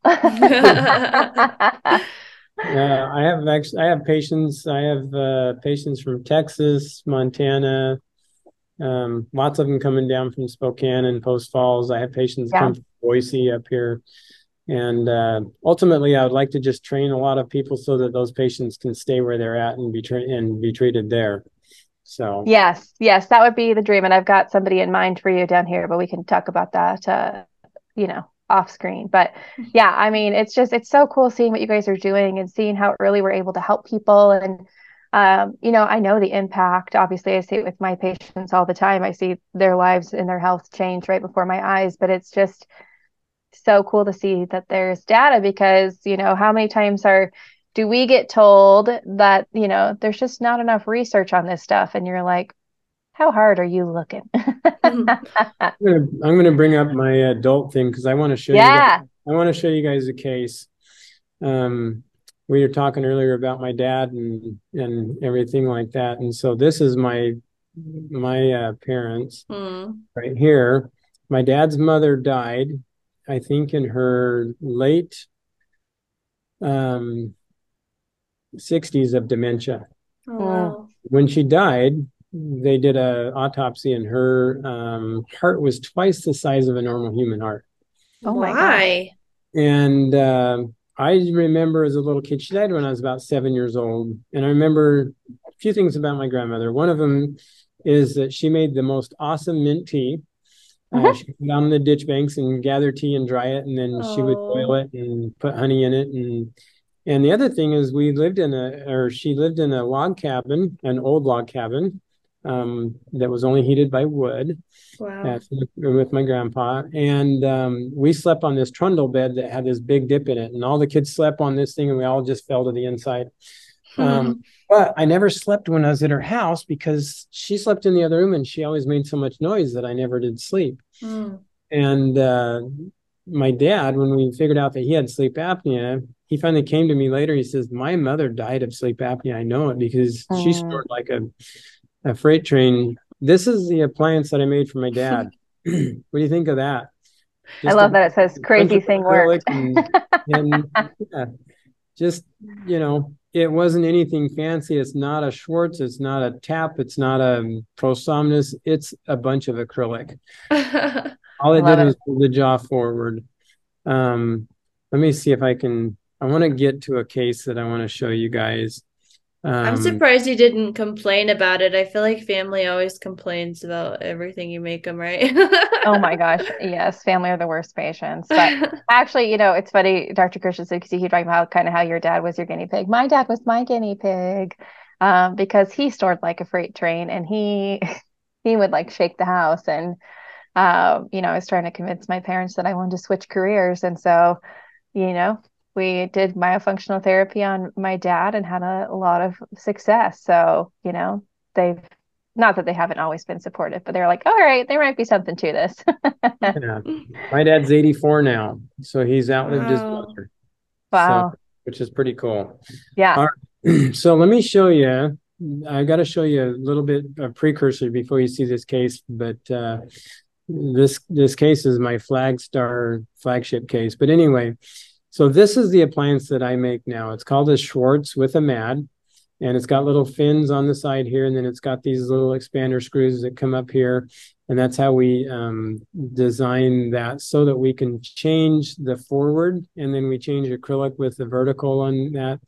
Yeah, <laughs> I have actually I have patients. I have uh, patients from Texas, Montana, um, lots of them coming down from Spokane and Post Falls. I have patients yeah. come from Boise up here. And uh, ultimately, I would like to just train a lot of people so that those patients can stay where they're at and be tra- and be treated there. So yes, yes, that would be the dream. And I've got somebody in mind for you down here, but we can talk about that, uh, you know, off screen. But yeah, I mean, it's just it's so cool seeing what you guys are doing and seeing how early we're able to help people and um, you know, I know the impact. Obviously, I see it with my patients all the time. I see their lives and their health change right before my eyes, but it's just so cool to see that there's data because, you know, how many times are do we get told that, you know, there's just not enough research on this stuff and you're like, how hard are you looking? <laughs> I'm going to bring up my adult thing because I want to show yeah. you. Guys, I want to show you guys a case. Um, we were talking earlier about my dad and and everything like that. And so this is my my uh, parents mm. right here. My dad's mother died i think in her late um 60s of dementia. Oh, wow. when she died they did a autopsy and her um, heart was twice the size of a normal human heart. Oh my god. And uh, I remember as a little kid, she died when I was about seven years old. And I remember a few things about my grandmother. One of them is that she made the most awesome mint tea. Uh, uh-huh. she would go down the ditch banks and gather tea and dry it, and then oh. she would boil it and put honey in it. And and the other thing is, we lived in a, or she lived in a log cabin, an old log cabin, um, that was only heated by wood. Wow. with my grandpa. And um, we slept on this trundle bed that had this big dip in it. And all the kids slept on this thing and we all just fell to the inside. <laughs> Um, but I never slept when I was at her house because she slept in the other room and she always made so much noise that I never did sleep. Mm. And uh, my dad, when we figured out that he had sleep apnea, he finally came to me later. He says, My mother died of sleep apnea. I know it because she snored like a a freight train. This is the appliance that I made for my dad. <laughs> <clears throat> what do you think of that? Just I love that it says crazy thing work. And, and <laughs> yeah, just you know, it wasn't anything fancy. It's not a Schwartz. It's not a tap. It's not a Prosomnus. It's a bunch of acrylic. <laughs> All it did it. was pull the jaw forward. Um, let me see if I can. I want to get to a case that I want to show you guys. Um, I'm surprised you didn't complain about it. I feel like family always complains about everything you make them, right? oh my <laughs> gosh. Yes. Family are the worst patients. But actually, you know, it's funny, Dr. Christensen, because he talking about kind of how your dad was your guinea pig. My dad was my guinea pig um, because he stored like a freight train and he, <laughs> he would like shake the house. And, um, you know, I was trying to convince my parents that I wanted to switch careers. And so, you know, we did myofunctional therapy on my dad and had a, a lot of success. So, you know, they've not that they haven't always been supportive, but they're like, all right, there might be something to this. yeah. <laughs> My dad's 84 now, so he's outlived wow. his mother. Wow. So, which is pretty cool. Yeah. Right. <clears throat> So let me show you. I got to show you a little bit of precursor before you see this case, but uh, this this case is my Flagstar flagship case. But anyway, so this is the appliance that I make now. It's called a Schwartz with a MAD, and it's got little fins on the side here, and then it's got these little expander screws that come up here, and that's how we um, design that so that we can change the forward, and then we change acrylic with the vertical on that.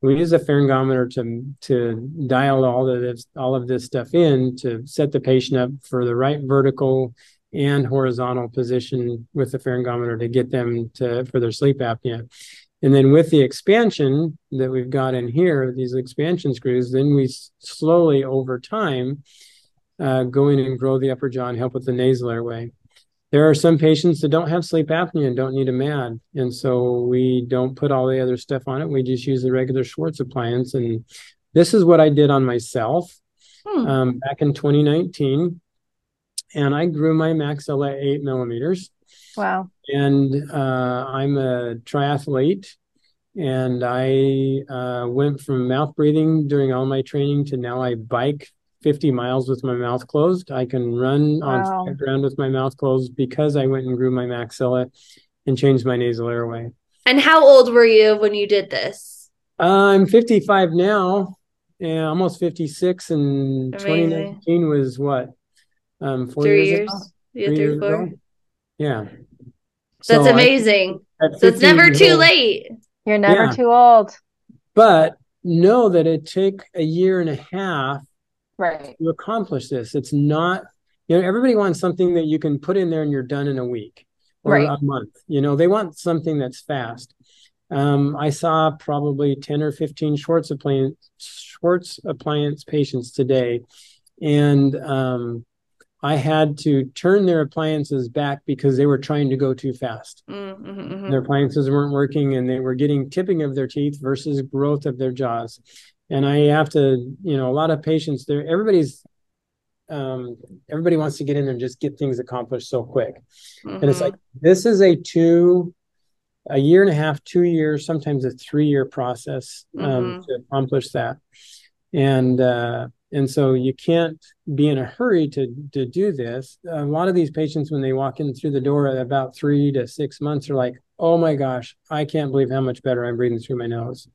We use a pharyngometer to to dial all of this all of this stuff in to set the patient up for the right vertical and horizontal position with the pharyngometer to get them to for their sleep apnea. And then with the expansion that we've got in here, these expansion screws, then we slowly over time uh, go in and grow the upper jaw and help with the nasal airway. There are some patients that don't have sleep apnea and don't need a MAD. And so we don't put all the other stuff on it. We just use the regular Schwartz appliance. And this is what I did on myself hmm. um, back in 2019 and I grew my maxilla eight millimeters. Wow. And uh, I'm a triathlete. And I uh, went from mouth breathing during all my training to now I bike 50 miles with my mouth closed. I can run wow. on ground with my mouth closed because I went and grew my maxilla and changed my nasal airway. And how old were you when you did this? I'm 55 now, and almost 56, and Amazing. 2019 was what? Um, four Three years years. ago? Yeah, Three three, four. ago? Yeah. That's So amazing. at So it's never too old- late. You're never Yeah. too old. But know that it took a year and a half Right. to accomplish this. It's not, you know, everybody wants something that you can put in there and you're done in a week or Right. a month. You know, they want something that's fast. Um, I saw probably 10 or 15 Schwartz appliance, Schwartz appliance patients today, and um, I had to turn their appliances back because they were trying to go too fast. Mm, mhm, mhm. Their appliances weren't working and they were getting tipping of their teeth versus growth of their jaws. And I have to, you know, a lot of patients there, everybody's um everybody wants to get in there and just get things accomplished so quick. And it's Mhm. like this is a two a year and a half, two years, sometimes a three year process um Mhm. to accomplish that. And uh and so you can't be in a hurry to to do this. A lot of these patients, when they walk in through the door at about three to six months, are like, "Oh my gosh, I can't believe how much better I'm breathing through my nose."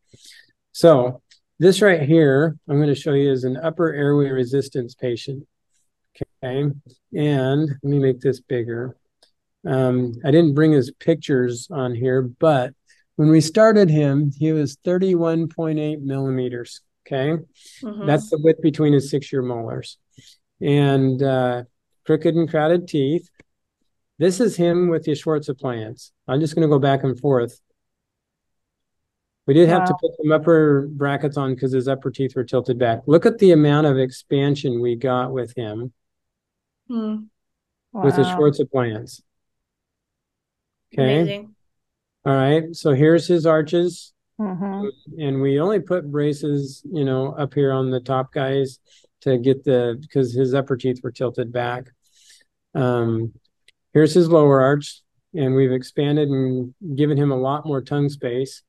So this right here, I'm going to show you is an upper airway resistance patient. Okay, and let me make this bigger. Um, I didn't bring his pictures on here, but when we started him, he was 31.8 millimeters. Okay. Mhm. That's the width between his six-year molars. And uh, crooked and crowded teeth. This is him with the Schwartz appliance. I'm just going to go back and forth. We did have to put some upper brackets on because his upper teeth were tilted back. Look at the amount of expansion we got with him Mm, with the Wow. Schwartz appliance. Okay. Amazing. All right. So here's his arches. Mhm. and we only put braces, you know, up here on the top guys to get the because his upper teeth were tilted back. Um, here's his lower arch, and we've expanded and given him a lot more tongue space.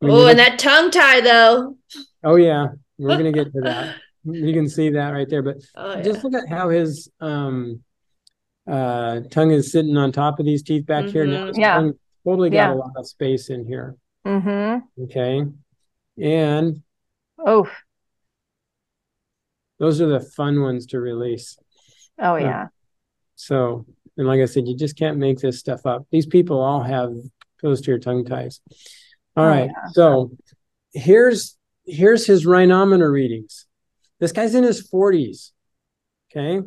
I mean, Oh, and have- that tongue tie though. oh yeah, we're gonna get to that. You can see that right there, but Oh, just yeah. look at how his um uh tongue is sitting on top of these teeth back here. Now Mhm. Yeah. totally got Yeah. a lot of space in here. Mhm. Okay, and oh, those are the fun ones to release. Oh Yeah. yeah. So, and like I said, you just can't make this stuff up. These people all have posterior tongue ties. All Oh, right. yeah. So here's here's his rhinometer readings. This guy's in his 40s. Okay.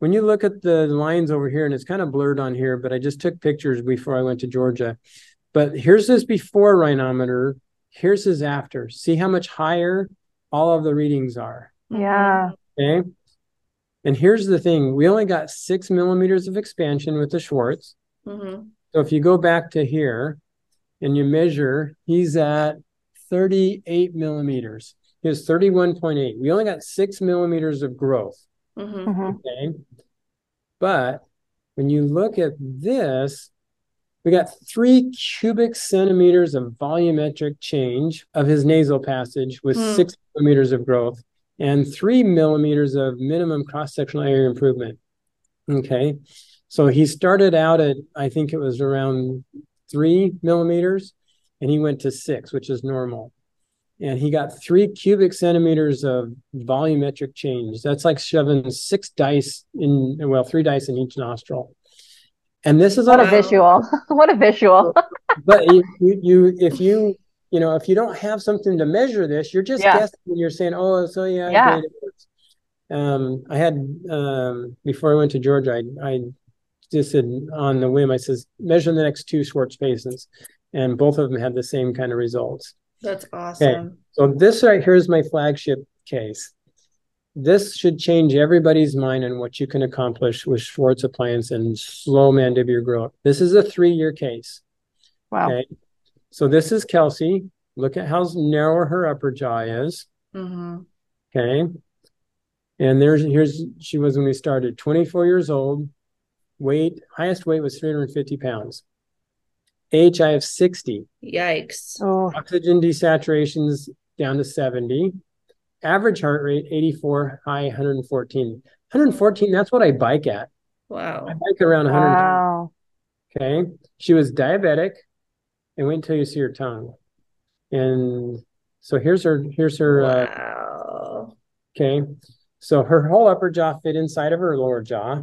When you look at the lines over here, and it's kind of blurred on here, but I just took pictures before I went to Georgia. But here's his before rhinometer. Here's his after. See how much higher all of the readings are. Yeah. Okay. And here's the thing we only got six millimeters of expansion with the Schwartz. Mhm. So if you go back to here and you measure, he's at 38 millimeters. He was 31.8. We only got six millimeters of growth. Mhm. Mhm. Okay. But when you look at this, we got three cubic centimeters of volumetric change of his nasal passage with Hmm. six millimeters of growth and three millimeters of minimum cross-sectional area improvement. Okay. So he started out at, I think it was around three millimeters, and he went to six, which is normal. And he got three cubic centimeters of volumetric change. That's like shoving six dice in, well, three dice in each nostril. And this is What on a visual. <laughs> what a visual. but you, you, you, if you, you know, if you don't have something to measure this, you're just Yeah. guessing. You're saying, oh, so yeah, Yeah. great. Um, I had um, before I went to Georgia, I, I just said on the whim, I says, measure the next two Schwartz spaces, and both of them had the same kind of results. That's awesome. So this right here is my flagship case. This should change everybody's mind on what you can accomplish with Schwartz appliance and slow mandibular growth. This is a three-year case. Wow. Okay. So this is Kelsey. Look at how narrow her upper jaw is. Mhm. Okay. And there's here's she was when we started, 24 years old. Weight, highest weight was 350 pounds. Age, I have 60. Yikes. Oh, Oxygen desaturations down to 70. Average heart rate 84, high 114. 114, that's what I bike at. Wow. I bike around 100. wow. Okay. She was diabetic. And wait until you see her tongue. And So here's her here's her uh, Wow. okay. So her whole upper jaw fit inside of her lower jaw.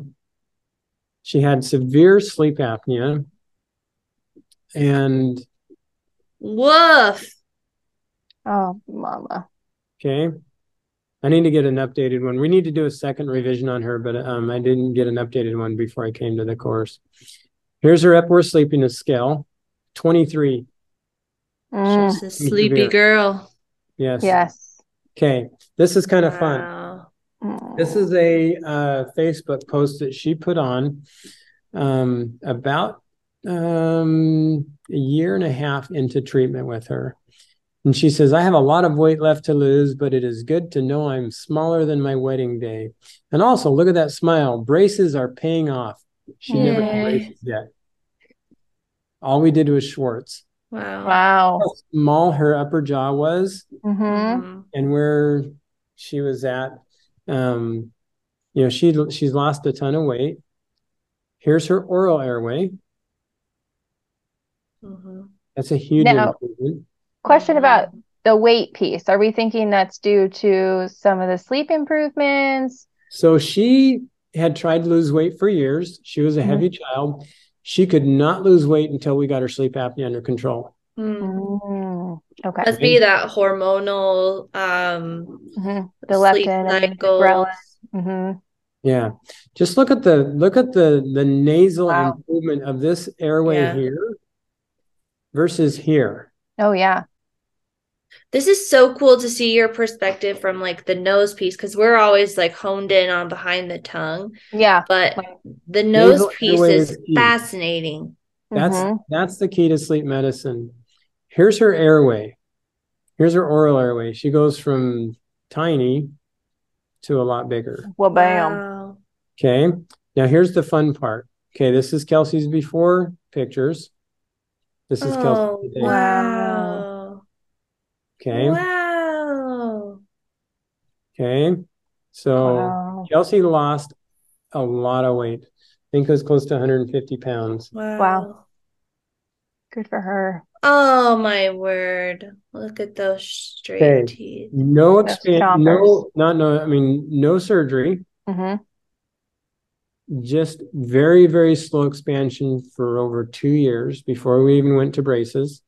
She had severe sleep apnea. And Woof. Oh, mama. okay. I need to get an updated one. We need to do a second revision on her, but um, I didn't get an updated one before I came to the course. Here's her Epworth sleepiness scale, 23. Mm, She's a sleepy severe. girl. Yes. yes. Okay. This is kind of fun. Mm. This is a uh, Facebook post that she put on um, about um, a year and a half into treatment with her. And she says, I have a lot of weight left to lose, but it is good to know I'm smaller than my wedding day. And also, look at that smile. Braces are paying off. She never had braces yet. All we did was Schwartz. Wow. Wow. How small her upper jaw was hmm Mhm. and where she was at. Um, you know, she she's lost a ton of weight. Here's her oral airway. Mhm. That's a huge Now- improvement. Question Mhm. about the weight piece. Are we thinking that's due to some of the sleep improvements? So she had tried to lose weight for years. She was a heavy child. She could not lose weight until we got her sleep apnea under control. Mm. Mm, okay. Must be that hormonal um hmm The sleep leptin and the cycles. ghrelin. hmm Yeah. Just look at the look at the the nasal Wow. improvement of this airway Yeah. here versus here. Oh, yeah. This is so cool to see your perspective from like the nose piece because we're always like honed in on behind the tongue, Yeah. but the nose Nasal piece is is fascinating. That's Mhm. that's the key to sleep medicine. Here's her airway. Here's her oral airway. She goes from tiny to a lot bigger. Well, bam. Wow. Okay. Now here's the fun part. Okay, this is Kelsey's before pictures. This is Oh, Kelsey today. wow. Okay. Wow. Okay. So Wow. Kelsey lost a lot of weight. I think it was close to 150 pounds. Wow. Wow. Good for her. Oh my word. Look at those straight Okay. teeth. No Those expand, no, not no, I mean, no surgery. hmm just very, very slow expansion for over two years before we even went to braces.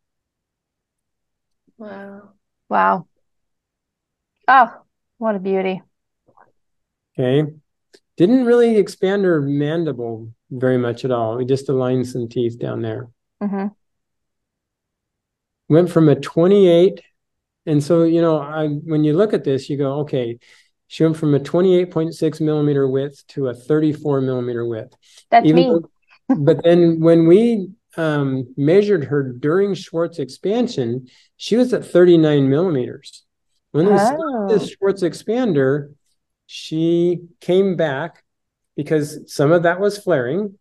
Wow. Wow. Oh, what a beauty. Okay. Didn't really expand her mandible very much at all. We just aligned some teeth down there. hmm Went from a 28. And so, you know, I when you look at this, you go, okay, she went from a 28.6 millimeter width to a 34 millimeter width. That's Even me. though- but then when we um, measured her during Schwartz expansion, she was at 39 millimeters. When we stopped Oh. this Schwartz expander, she came back because some of that was flaring.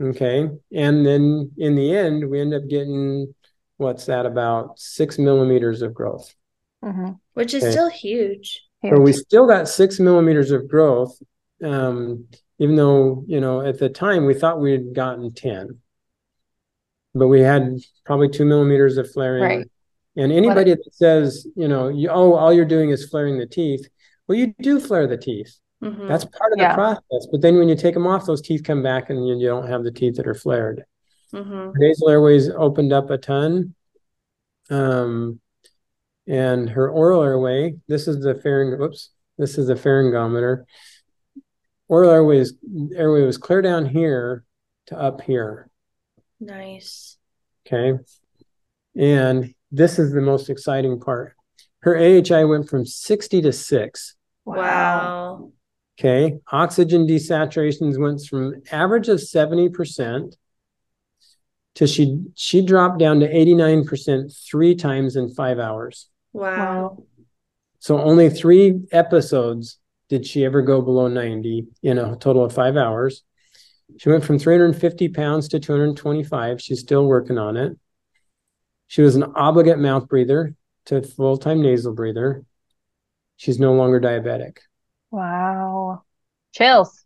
Okay. And then in the end, we end up getting what's that about six millimeters of growth. hmm Which is Okay. still huge. So we still got six millimeters of growth, um, even though, you know, at the time we thought we had gotten 10. But we had probably two millimeters of flaring. Right. And anybody that says, you know, you, oh, all you're doing is flaring the teeth. Well, you do flare the teeth. Mhm. That's part of Yeah. the process. But then when you take them off, those teeth come back and you, you don't have the teeth that are flared. Mhm. Nasal airways opened up a ton. Um, and her oral airway, this is the pharyng, whoops, this is the pharyngometer. Oral airways, airway was clear down here to up here. Nice. Okay. And this is the most exciting part. Her AHI went from 60 to 6. Wow. Okay. Oxygen desaturations went from average of 70% to she she dropped down to 89% three times in five hours. Wow. So only three episodes did she ever go below 90 in a total of five hours. She went from 350 pounds to 225. She's still working on it. She was an obligate mouth breather to full-time nasal breather. She's no longer diabetic. Wow. Chills.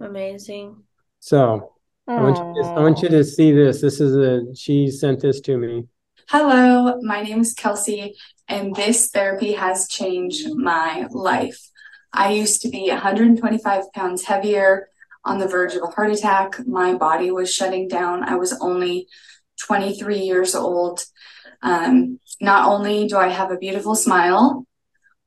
Amazing. So I want you to, I want you to see this. This is a she sent this to me. Hello, my name is Kelsey, and this therapy has changed my life. I used to be 125 pounds heavier, on the verge of a heart attack. My body was shutting down. I was only 23 years old. Um, not only do I have a beautiful smile,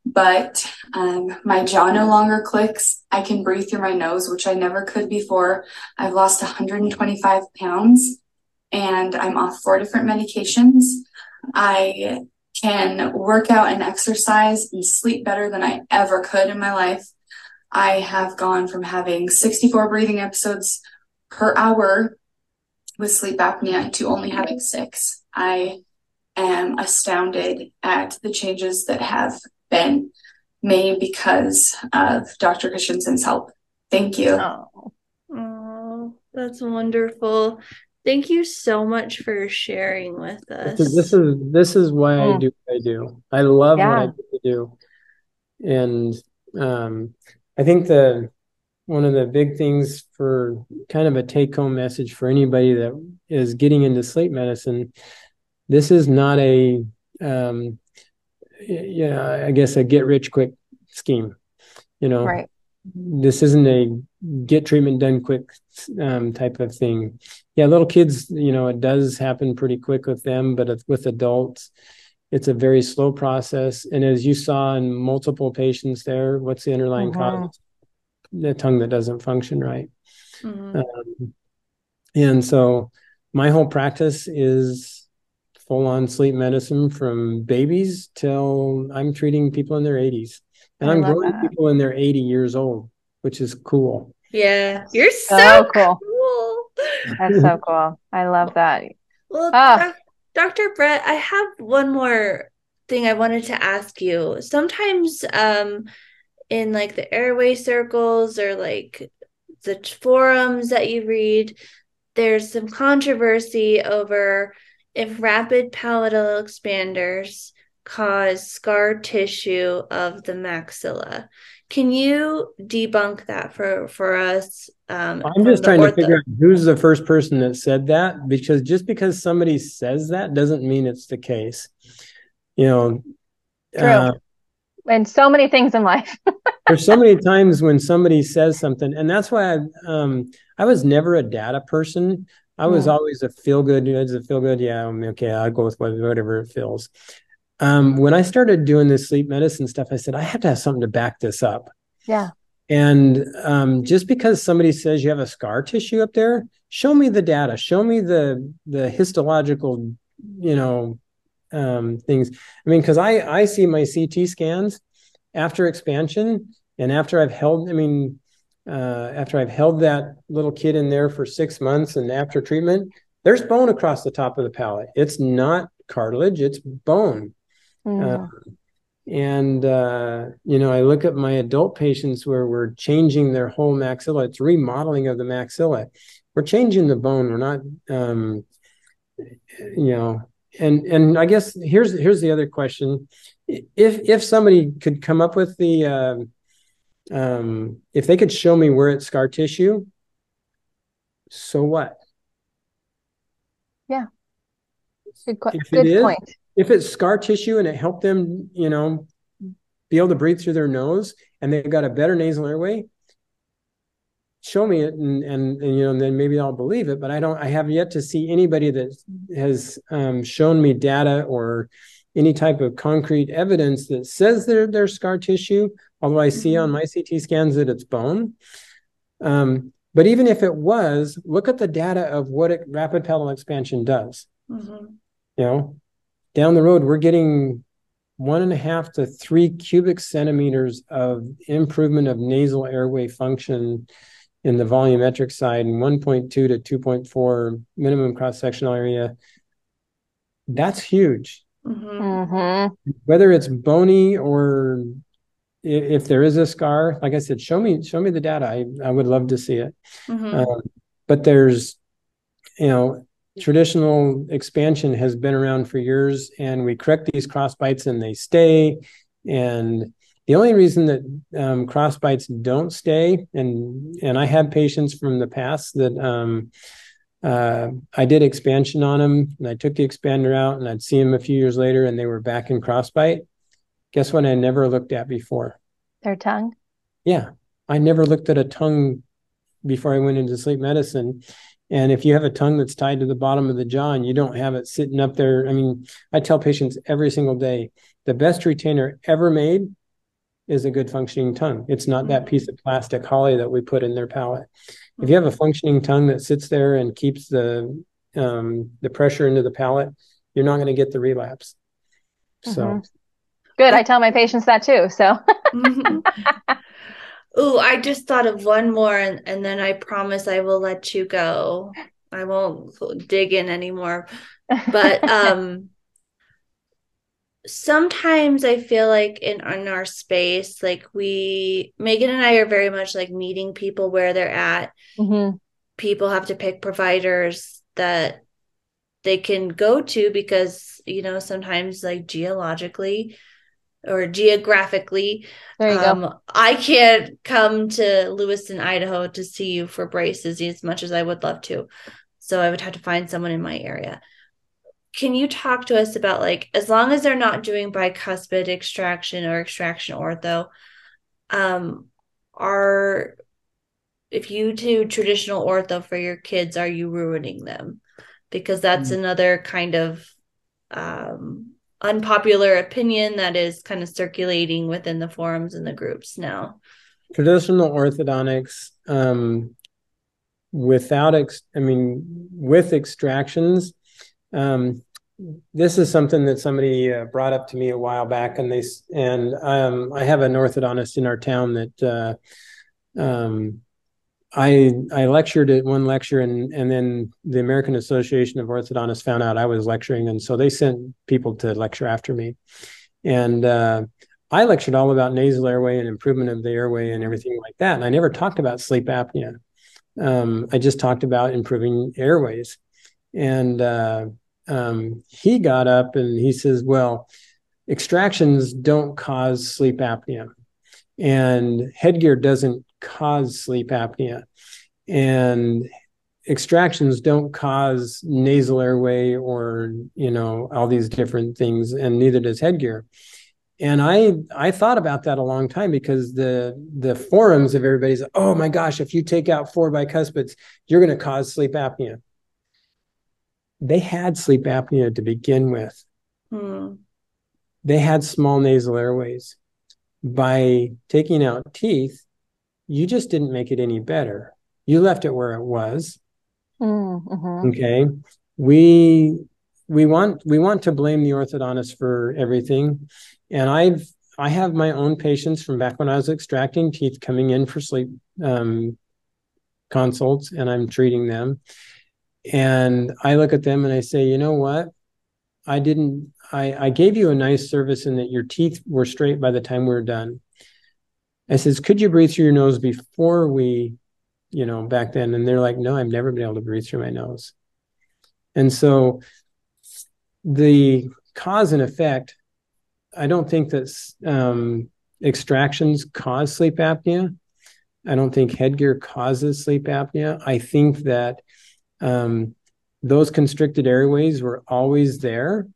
but um, my jaw no longer clicks. I can breathe through my nose, which I never could before. I've lost 125 pounds and I'm off four different medications. I can work out and exercise and sleep better than I ever could in my life. I have gone from having 64 breathing episodes per hour with sleep apnea to only having six. I am astounded at the changes that have been made because of Dr. Christensen's help. Thank you. Oh, oh that's wonderful. Thank you so much for sharing with us. This is this is, this is why I do what I do. I love yeah. what I do. And um, I think the one of the big things for kind of a take home message for anybody that is getting into sleep medicine, this is not a um, yeah, I guess a get rich quick scheme. You know, right. This isn't a get treatment done quick um, type of thing. Yeah, little kids, you know, it does happen pretty quick with them, but with adults, it's a very slow process. And as you saw in multiple patients there, what's the underlying mm-hmm. cause? The tongue that doesn't function right. Mm-hmm. Um, and so my whole practice is full on sleep medicine from babies till I'm treating people in their 80s. And I am growing that. people in their 80 years old, which is cool. Yeah, you're so, so cool. cool. That's so cool. I love that. Well, oh. Dr. Bret, I have one more thing I wanted to ask you. Sometimes um in like the airway circles or like the forums that you read, there's some controversy over if rapid palatal expanders cause scar tissue of the maxilla. Can you debunk that for for us? Um, I'm just trying ortho? to figure out who's the first person that said that because just because somebody says that doesn't mean it's the case. You know, True. Uh, and so many things in life. <laughs> there's so many times when somebody says something, and that's why I, um, I was never a data person. I was yeah. always a feel good. Does it feel good? Yeah. Okay. I'll go with whatever it feels. Um, when I started doing this sleep medicine stuff, I said, I have to have something to back this up. Yeah. And um, just because somebody says you have a scar tissue up there, show me the data, show me the the histological, you know, um, things. I mean, because I I see my CT scans after expansion and after I've held. I mean, uh, after I've held that little kid in there for six months and after treatment, there's bone across the top of the palate. It's not cartilage, it's bone. Mm. Uh, and, uh, you know, I look at my adult patients where we're changing their whole maxilla, it's remodeling of the maxilla. We're changing the bone. We're not, um, you know, and and I guess here's here's the other question: if if somebody could come up with the uh, um, if they could show me where it's scar tissue, so what? Yeah. Good, good is, point. If it's scar tissue and it helped them, you know, be able to breathe through their nose and they've got a better nasal airway, show me it and, and, and you know, and then maybe I'll believe it. But I don't, I have yet to see anybody that has um, shown me data or any type of concrete evidence that says they're, they're scar tissue although I see on mm-hmm. my CT scans that it's bone. Um, but even if it was, look at the data of what it, rapid palatal expansion does. Mm-hmm. You know, down the road, we're getting one and a half to three cubic centimeters of improvement of nasal airway function in the volumetric side and 1.2 to 2.4 minimum cross sectional area. That's huge. Mm-hmm. mm-hmm. Whether it's bony or if there is a scar, like I said, show me show me the data. I, I would love to see it. Mm-hmm. Um, but there's, you know, traditional expansion has been around for years, and we correct these cross bites and they stay. And the only reason that um, cross bites don't stay, and and I have patients from the past that um, uh, I did expansion on them and I took the expander out and I'd see them a few years later and they were back in crossbite. Guess what? I never looked at before. Their tongue. Yeah. I never looked at a tongue before I went into sleep medicine. And if you have a tongue that's tied to the bottom of the jaw and you don't have it sitting up there, I mean, I tell patients every single day the best retainer ever made is a good functioning tongue. It's not that piece of plastic Hawley that we put in their palate. If you have a functioning tongue that sits there and keeps the um, the pressure into the palate, you're not going to get the relapse. So Mhm. Good. I tell my patients that too. So <laughs> Ooh, I just thought of one more and, and then I promise I will let you go. I won't dig in anymore. But <laughs> um sometimes I feel like in, in our space, like we Megan and I are very much like meeting people where they're at. Mhm. People have to pick providers that they can go to because, you know, sometimes like geologically or geographically there you go. um, I can't come to Lewiston, Idaho to see you for braces as much as I would love to. So I would have to find someone in my area. Can you talk to us about like as long as they're not doing bicuspid extraction or extraction ortho, um, are if you do traditional ortho for your kids, are you ruining them? Because that's Mm. another kind of um unpopular opinion that is kind of circulating within the forums and the groups now. traditional orthodontics um, without ex- i mean with extractions um, this is something that somebody uh, brought up to me a while back and they and um, i have an orthodontist in our town that uh, um, I I lectured at one lecture and and then the American Association of Orthodontists found out I was lecturing and so they sent people to lecture after me, and uh, I lectured all about nasal airway and improvement of the airway and everything like that. And I never talked about sleep apnea. Um, I just talked about improving airways. And uh, um, he got up and he says, "Well, extractions don't cause sleep apnea, and headgear doesn't cause sleep apnea, and." extractions don't cause nasal airway or you know all these different things and neither does headgear and i i thought about that a long time because the the forums of everybody's oh my gosh if you take out four bicuspids you're going to cause sleep apnea they had sleep apnea to begin with Hmm. they had small nasal airways by taking out teeth you just didn't make it any better. You left it where it was. Mm, mhm. okay. We we want we want to blame the orthodontist for everything. And i've i have my own patients from back when i was extracting teeth coming in for sleep um, consults and i'm treating them. And i look at them and i say you know what? I didn't i i gave you a nice service in that your teeth were straight by the time we were done i says could you breathe through your nose before we you know back then? And they're like no i've never been able to breathe through my nose. And so the cause and effect i don't think that um, extractions cause sleep apnea. I don't think headgear causes sleep apnea. I think that um, those constricted airways were always there.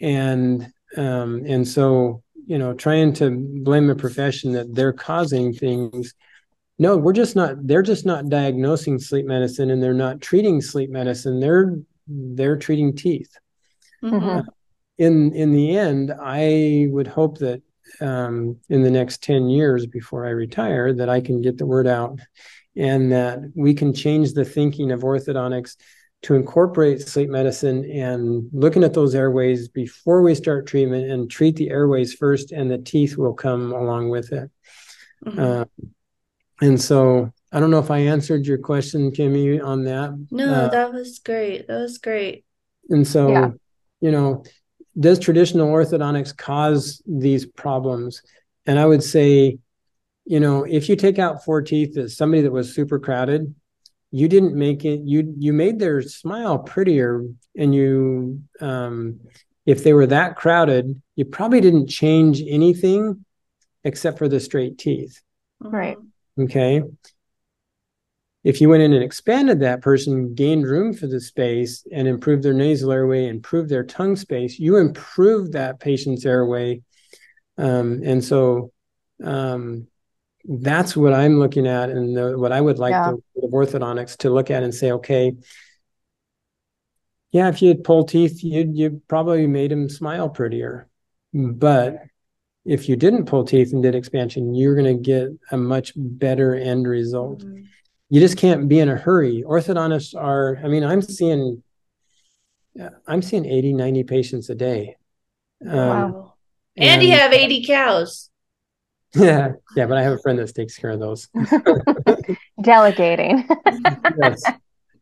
And um, and so you know trying to blame a profession that they're causing things. No we're just not they're just not diagnosing sleep medicine and they're not treating sleep medicine. They're they're treating teeth. Mhm. in in the end i would hope that um, in the next 10 years before i retire that i can get the word out and that we can change the thinking of orthodontics to incorporate sleep medicine and looking at those airways before we start treatment and treat the airways first and the teeth will come along with it Mhm. uh, and so I don't know if I answered your question, Kimmy, on that. no, uh, that was great. That was great. And so, Yeah. you know, does traditional orthodontics cause these problems? And I would say, you know, if you take out four teeth as somebody that was super crowded, you didn't make it, you you made their smile prettier and you um if they were that crowded, you probably didn't change anything except for the straight teeth. Right. Okay. if you went in and expanded that person, gained room for the space, and improved their nasal airway, improved their tongue space, you improved that patient's airway. Um, and so um, that's what I'm looking at, and the, what I would like Yeah. the, the orthodontics to look at and say, okay, yeah, if you had pulled teeth, you you probably made him smile prettier, but if you didn't pull teeth and did expansion, you're going to get a much better end result Mhm. you just can't be in a hurry. Orthodontists are, I mean, I'm seeing, I'm seeing 80, 90 patients a day. Um, Wow. And you have 80 cows. Yeah, yeah, but I have a friend that takes care of those. <laughs> <laughs> Delegating. yes. <laughs>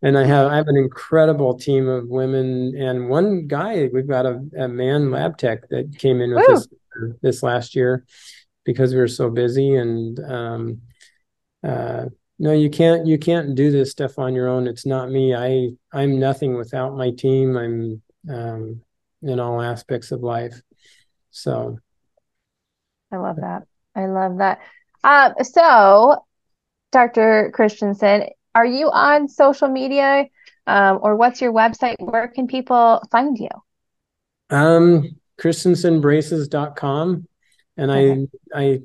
And I have I have an incredible team of women and one guy, we've got a, a man lab tech that came in with Woo. us this last year because we were so busy and um uh no you can't you can't do this stuff on your own it's not me i i'm nothing without my team i'm um in all aspects of life so I love that. I love that. Um, so, Dr. Christensen, are you on social media? Um, or what's your website? Where can people find you? um christensenbraces.com and Okay. i i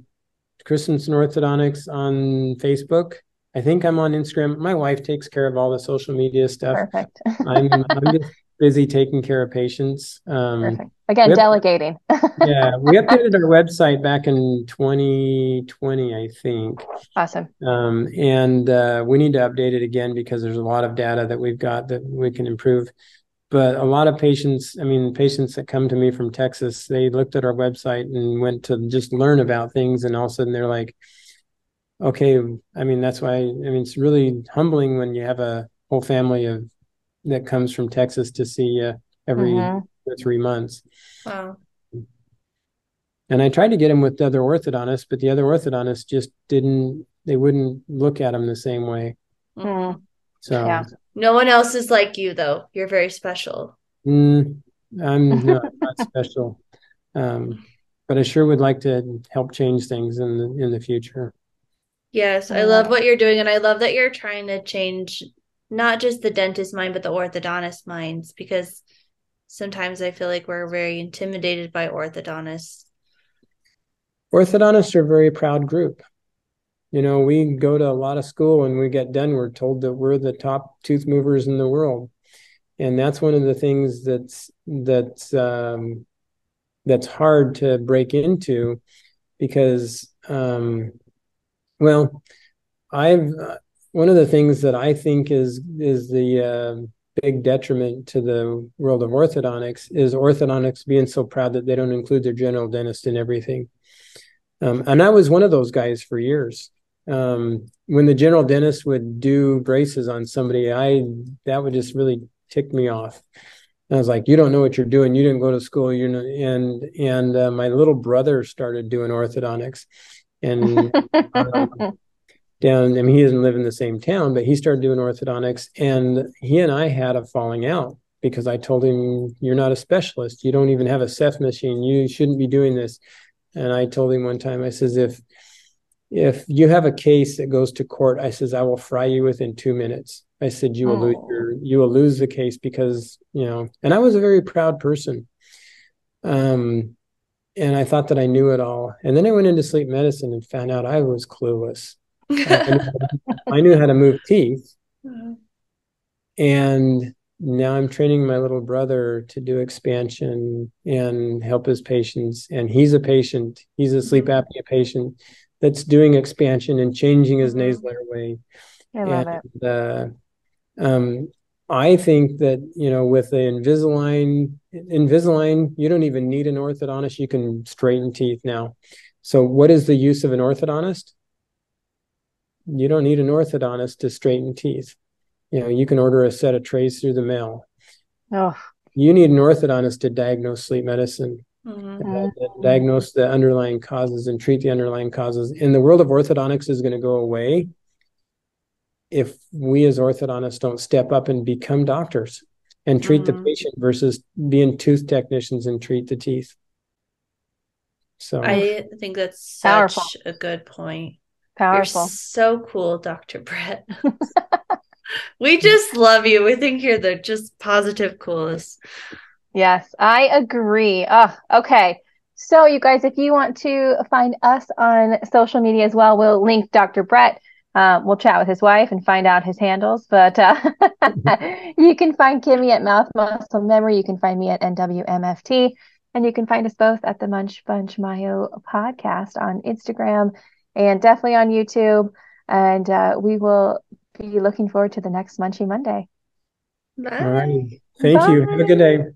christensen orthodontics on facebook i think i'm on instagram my wife takes care of all the social media stuff Perfect. i'm i'm just busy taking care of patients um Perfect. Again, delegating. <laughs> yeah we updated our website back in 2020 i think Awesome. um, and uh, we need to update it again because there's a lot of data that we've got that we can improve but a lot of patients i mean patients that come to me from texas they looked at our website and went to just learn about things and all of a sudden they're like okay i mean that's why i mean it's really humbling when you have a whole family of that comes from texas to see you every Mhm. three months Wow. and I tried to get him with the other orthodontists, but the other orthodontists just didn't, they wouldn't look at him the same way. Mm. So Yeah. No one else is like you, though. You're very special. mm, I'm not, not special. Um, but I sure would like to help change things in the, in the future. Yes, I love what you're doing, and I love that you're trying to change not just the dentist mind, but the orthodontist minds, because sometimes I feel like we're very intimidated by orthodontists. Orthodontists are a very proud group. You know, we go to a lot of school and we get done, we're told that we're the top tooth movers in the world. And that's one of the things that's that's um, that's hard to break into because um, well, I've one of the things that I think is is the uh, big detriment to the world of orthodontics is orthodontics being so proud that they don't include their general dentist in everything. Um, and I was one of those guys for years. Um, when the general dentist would do braces on somebody, I that would just really tick me off. And I was like, "You don't know what you're doing. You didn't go to school. You know." And and uh, my little brother started doing orthodontics, and <laughs> um, down. I mean, he doesn't live in the same town, but he started doing orthodontics, and he and I had a falling out because I told him, "You're not a specialist. You don't even have a Ceph machine. You shouldn't be doing this." And I told him one time, I says, "If if you have a case that goes to court, I says I will fry you within two minutes." I said, "You will lose Oh. your you will lose the case because you know." And I was a very proud person. Um, and I thought that I knew it all. And then I went into sleep medicine and found out I was clueless. I knew how to move teeth, and now I'm training my little brother to do expansion and help his patients. And he's a patient, he's a sleep Mhm. apnea patient that's doing expansion and changing his Mhm. nasal airway. I love it. Uh, um, I think that, you know, with the Invisalign, Invisalign, you don't even need an orthodontist. You can straighten teeth now. So, what is the use of an orthodontist? You don't need an orthodontist to straighten teeth. You know, you can order a set of trays through the mail. Oh, You need an orthodontist to diagnose sleep medicine, Mhm. Mhm. diagnose the underlying causes and treat the underlying causes. And the world of orthodontics is going to go away if we as orthodontists don't step up and become doctors and treat the Mhm. patient versus being tooth technicians and treat the teeth. So I think that's Powerful. such a good point. Powerful. You're so cool, Dr. Bret. we just love you. We think you're the just positive coolest. Yes, I agree. Oh, okay. So, you guys, if you want to find us on social media as well, we'll link Dr. Bret. Um, we'll chat with his wife and find out his handles. But uh, <laughs> you can find Kimmy at Mouth Muscle Memory. You can find me at NWMFT. And you can find us both at the Munch Bunch Myo podcast on Instagram and definitely on YouTube. And uh, we will be looking forward to the next Munchy Monday. Bye. All right. Thank you. Have a good day.